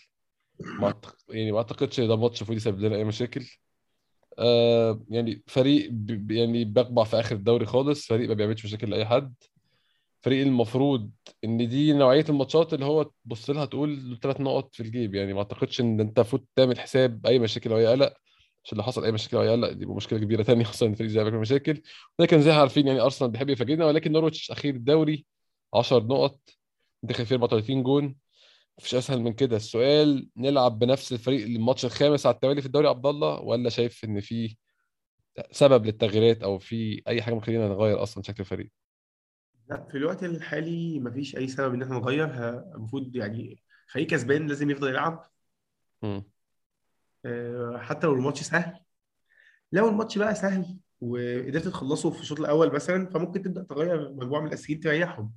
ما. يعني ما أعتقدش ده ماتش المفروض يسبب لنا أي مشاكل. آه يعني فريق يعني بيقبع في آخر الدوري خالص فريق ما بيعملش مشاكل لأي حد. فريق المفروض إن دي نوعية الماتشات اللي هو تبص لها تقول ثلاث نقط في الجيب. يعني ما أعتقدش إن أنت المفروض تعمل حساب أي مشاكل أو أي قلق. عشان لو حصل أي مشاكل أو أي قلق دي مشكلة كبيرة تانية أصلا الفريق زي بيعمل مشاكل لكن زي ما عارفين يعني أرسنال بيحب يفاجئنا ولكن نورويتش أخير الدوري 10 نقط. دخل فيه 34 جون. مفيش أسهل من كده. السؤال نلعب بنفس الفريق الماتش الخامس على التوالي في الدوري عبد الله ولا شايف إن في سبب للتغييرات أو في أي حاجة ممكن نغير أصلا شكل الفريق؟ لا في الوقت الحالي مفيش أي سبب إن إحنا نغير. المفروض يعني فريق كسبان لازم يفضل يلعب. امم آه، حتى لو الماتش سهل. لو الماتش بقى سهل وقدرت تخلصه في الشوط الأول مثلا فممكن تبدأ تغير مجموعة من الأساسيين تريحهم.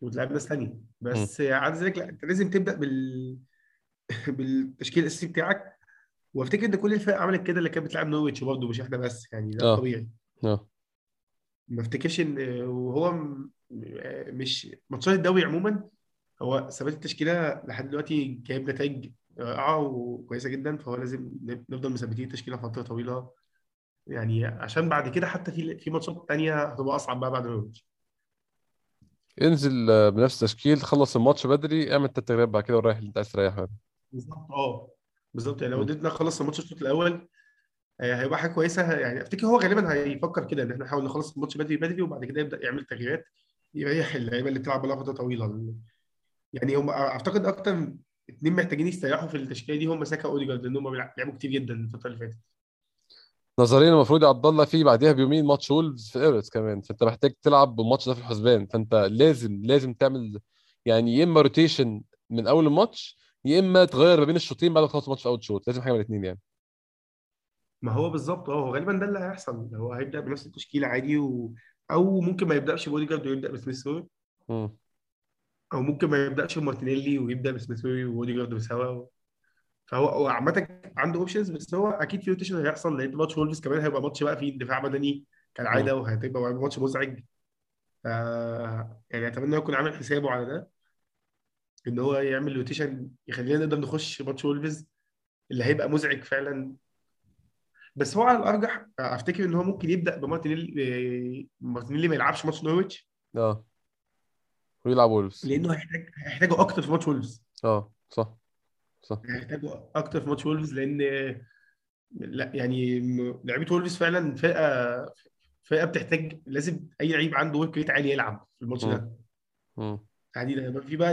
وتلعب ناس امم بس عاد ذلك لا أنت لازم تبدأ بال بالتشكيل الأساسي بتاعك. وأفتكر إن كل الفرق عملت كده اللي كانت بتلعب نورويتش برضه مش إحنا بس يعني ده آه. الطبيعي. آه. ما أفتكرش إن وهو مش ماتشات الدوري عموما هو ثبات التشكيلة لحد دلوقتي جايب نتائج رائعة وكويسة جدا فهو لازم نفضل مثبتين التشكيلة فترة طويلة. يعني عشان بعد كده حتى في في ماتشات تانية هتبقى أصعب بقى بعد نورويتش. انزل آه، بنفس التشكيل خلص الماتش بدري اعمل التغييرات بعد كده وريح اللي انت عايز تريحه بالظبط آه. بالظبط يعني لو. قدرنا نخلص الماتش الشوط الأول آه، هيبقى حاجة كويسة. يعني أفتكر هو غالبا هيفكر كده إن إحنا نحاول نخلص الماتش بدري بدري وبعد كده يبدأ يعمل تغييرات يريح اللعيبة اللي بتلعب بقى فتره طويلة. يعني هم أعتقد أكتر اتنين محتاجين يستريحوا في التشكيلة دي هم ساكا وأوديجارد لأن هم لعبوا كتير جدا الفترة اللي فاتت. نظريا المفروض عبد الله في بعديها بيومين ماتش وولفز في ايرتس كمان. فأنت محتاج تلعب بالماتش ده في الحسبان. فأنت لازم لازم تعمل يعني يا إما rotation من أول الماتش يا إما تغير ما بين الشوطين بعد ما تخلص الماتش في أول شوط. لازم حاجة من الاثنين يعني. ما هو بالظبط. أه هو غالبا ده اللي هيحصل. هو هيبدأ بنفس التشكيلة عادي و... أو ممكن ما يبدأش بأوديجارد ويبدأ بسميث. أو ممكن ما يبدأش بمارتينيلي ويبدأ بسميث رو وأوديجارد سوا فهو هو عامة عنده options بس هو أكيد في rotation هيحصل لأن ماتش وولفز كمان هيبقى ماتش بقى فيه دفاع بدني. كالعادة وهتبقى ماتش مزعج. ف يعني أتمنى يكون عامل حسابه على ده إن هو يعمل rotation يخلينا نقدر نخش ماتش وولفز اللي هيبقى مزعج فعلا. بس هو على الأرجح أفتكر إن هو ممكن يبدأ بمارتينيلي مارتينيلي ما يلعبش ماتش نورويتش آه. ويلعب وولفز لأنه هيحتاج هيحتاجه أكتر في ماتش وولفز آه صح. صح. هيحتاجه أكتر في ماتش وولفز لأن لا يعني لعيبة وولفز فعلا فرقه فرقه بتحتاج لازم أي لعيب عنده work rate عالي يلعب في الماتش مم. ده. مم. يعني ده في بقى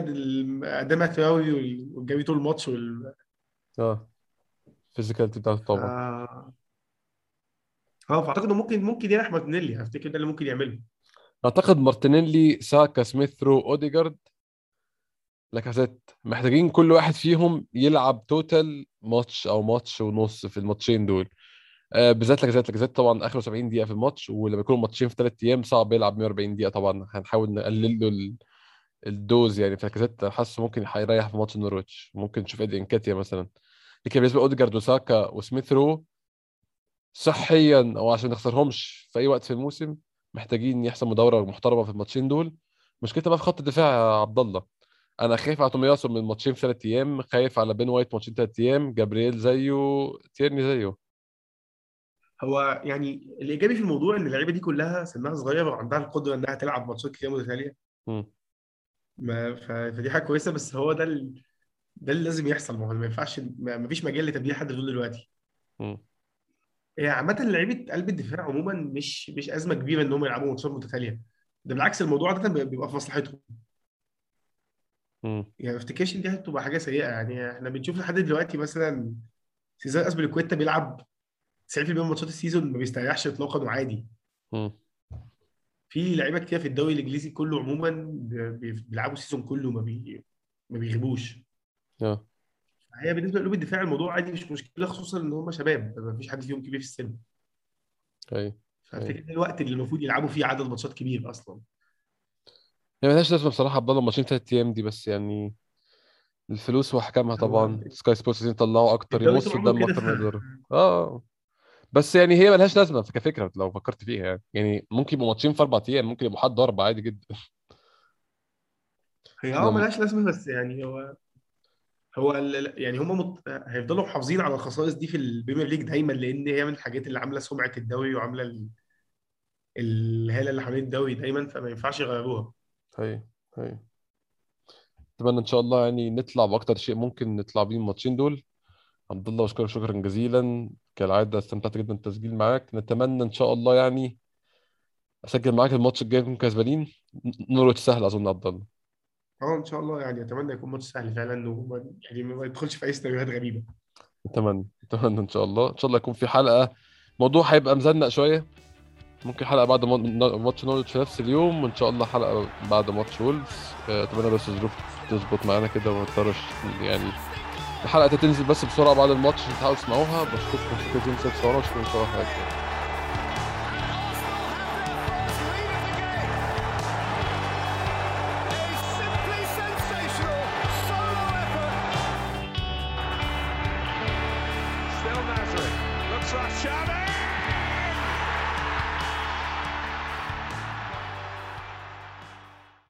أداما تراوري والجري طول الماتش وال... آه. ال physicality بتاعته طبعا. آه. آه فأعتقد ممكن ممكن يلعب مارتينيلي. أفتكر ده اللي ممكن يعمله. أعتقد مارتينيلي ساكا سميث رو أوديجارد لاكازيت محتاجين كل واحد فيهم يلعب total ماتش أو ماتش ونص في الماتشين دول. آه بالذات لاكازيت لاكازيت طبعا اخره 70 دقيقة في الماتش ولما يكونوا ماتشين في ثلاث أيام صعب يلعب 140 دقيقة طبعا. هنحاول نقلل له ال- dose يعني. فلاكازيت حاسه ممكن هيريح في ماتش نورويتش ممكن نشوف إيدي نكيتياه مثلا. لكن بالنسبة لأوديجارد وساكا وسميث رو صحيا أو عشان ما نخسرهمش في أي وقت في الموسم محتاجين يحسموا دورة محترمة في الماتشين دول. مشكلتها بقى في خط الدفاع يا عبد الله. أنا خايف على تومياسو من ماتشين في ثلاث أيام خايف على بن وايت ماتشين ثلاث أيام جابرييل زيه تيرني زيه. هو يعني الإيجابي في الموضوع إن اللعيبة دي كلها سنها صغير وعندها القدرة إنها تلعب ماتشات كتير متتالية. ما ف... فدي حاجة كويسة بس هو ده ال... ده اللي لازم يحصل. ما هو ما ينفعش ما فيش مجال لتبديل حد دول دلوقتي. هي عامة لعيبة قلب الدفاع عموما مش مش أزمة كبيرة ان هم يلعبوا ماتشات متتالية. ده بالعكس الموضوع ده بيبقى في مصلحتهم. مم. يعني ما افتكرش إن دي هتبقى حاجة سيئة. يعني إحنا بنشوف لحد دلوقتي مثلا سيزار اسبليكويتا بيلعب 90% من ماتشات ال season ما بيستريحش اطلاقا وعادي. مم. في لعيبة كتير في الدوري الإنجليزي كله عموما بي- بي- بيلعبوا ال season كله ما بي ما بيغيبوش آه. هي بالنسبة لقلوب الدفاع الموضوع عادي مش مشكلة خصوصا إن هم شباب ما فيش حد فيهم كبير في السن. آه فأفتكر ده الوقت اللي المفروض يلعبوا فيه عدد ماتشات كبير أصلا. هي ملهاش لازمة بصراحة عبد الله ماتشين ثلاث أيام دي بس يعني الفلوس واحكامها هو طبعا. سكاي سبورتس عايزين يطلعوا أكتر الدوري يمصوا طول عمره الدم كده أكتر ما ف... يقدروا آه. بس يعني هي ملهاش لازمة كفكرة لو فكرت فيها يعني. يعني ممكن يبقوا ماتشين في أربع أيام ممكن يبقوا حد أربع عادي جدا. هي آه ملهاش لازمة بس يعني هو هو ال- يعني هم مت... هيفضلوا محافظين على الخصائص دي في البريمير ليج دايما لأن هي من الحاجات اللي عاملة سمعة الدوري وعاملة ال- الهاله اللي حوالين الدوري دايما فما ينفعش يغيروها. هي هي أتمنى إن شاء الله يعني نطلع بأكتر شيء ممكن نطلع بيه الماتشين دول. عبد الله اشكرك شكرا جزيلا. كالعادة استمتعت جدا بالتسجيل معاك. نتمنى إن شاء الله يعني أسجل معاك الماتش الجاي نكون كسبانين نورويتش سهل أظن عبد الله أه إن شاء الله يعني أتمنى يكون ماتش سهل فعلا وما يعني ما يدخلش في أي سيناريوهات غريبة. نتمنى نتمنى إن شاء الله. إن شاء الله يكون في حلقة. الموضوع هيبقى مزنق شوية. ممكن حلقة بعد ما- ماتش نورويتش في نفس اليوم وإن شاء الله حلقة بعد ماتش وولفز. آه، أتمنى بس الظروف تظبط معانا كده وما نضطرش يعني الحلقة تنزل بس بسرعة بعد الماتش تحاولوا تسمعوها بشكركم جزيلا تصوروا وشكرا شكرا. حياتكم A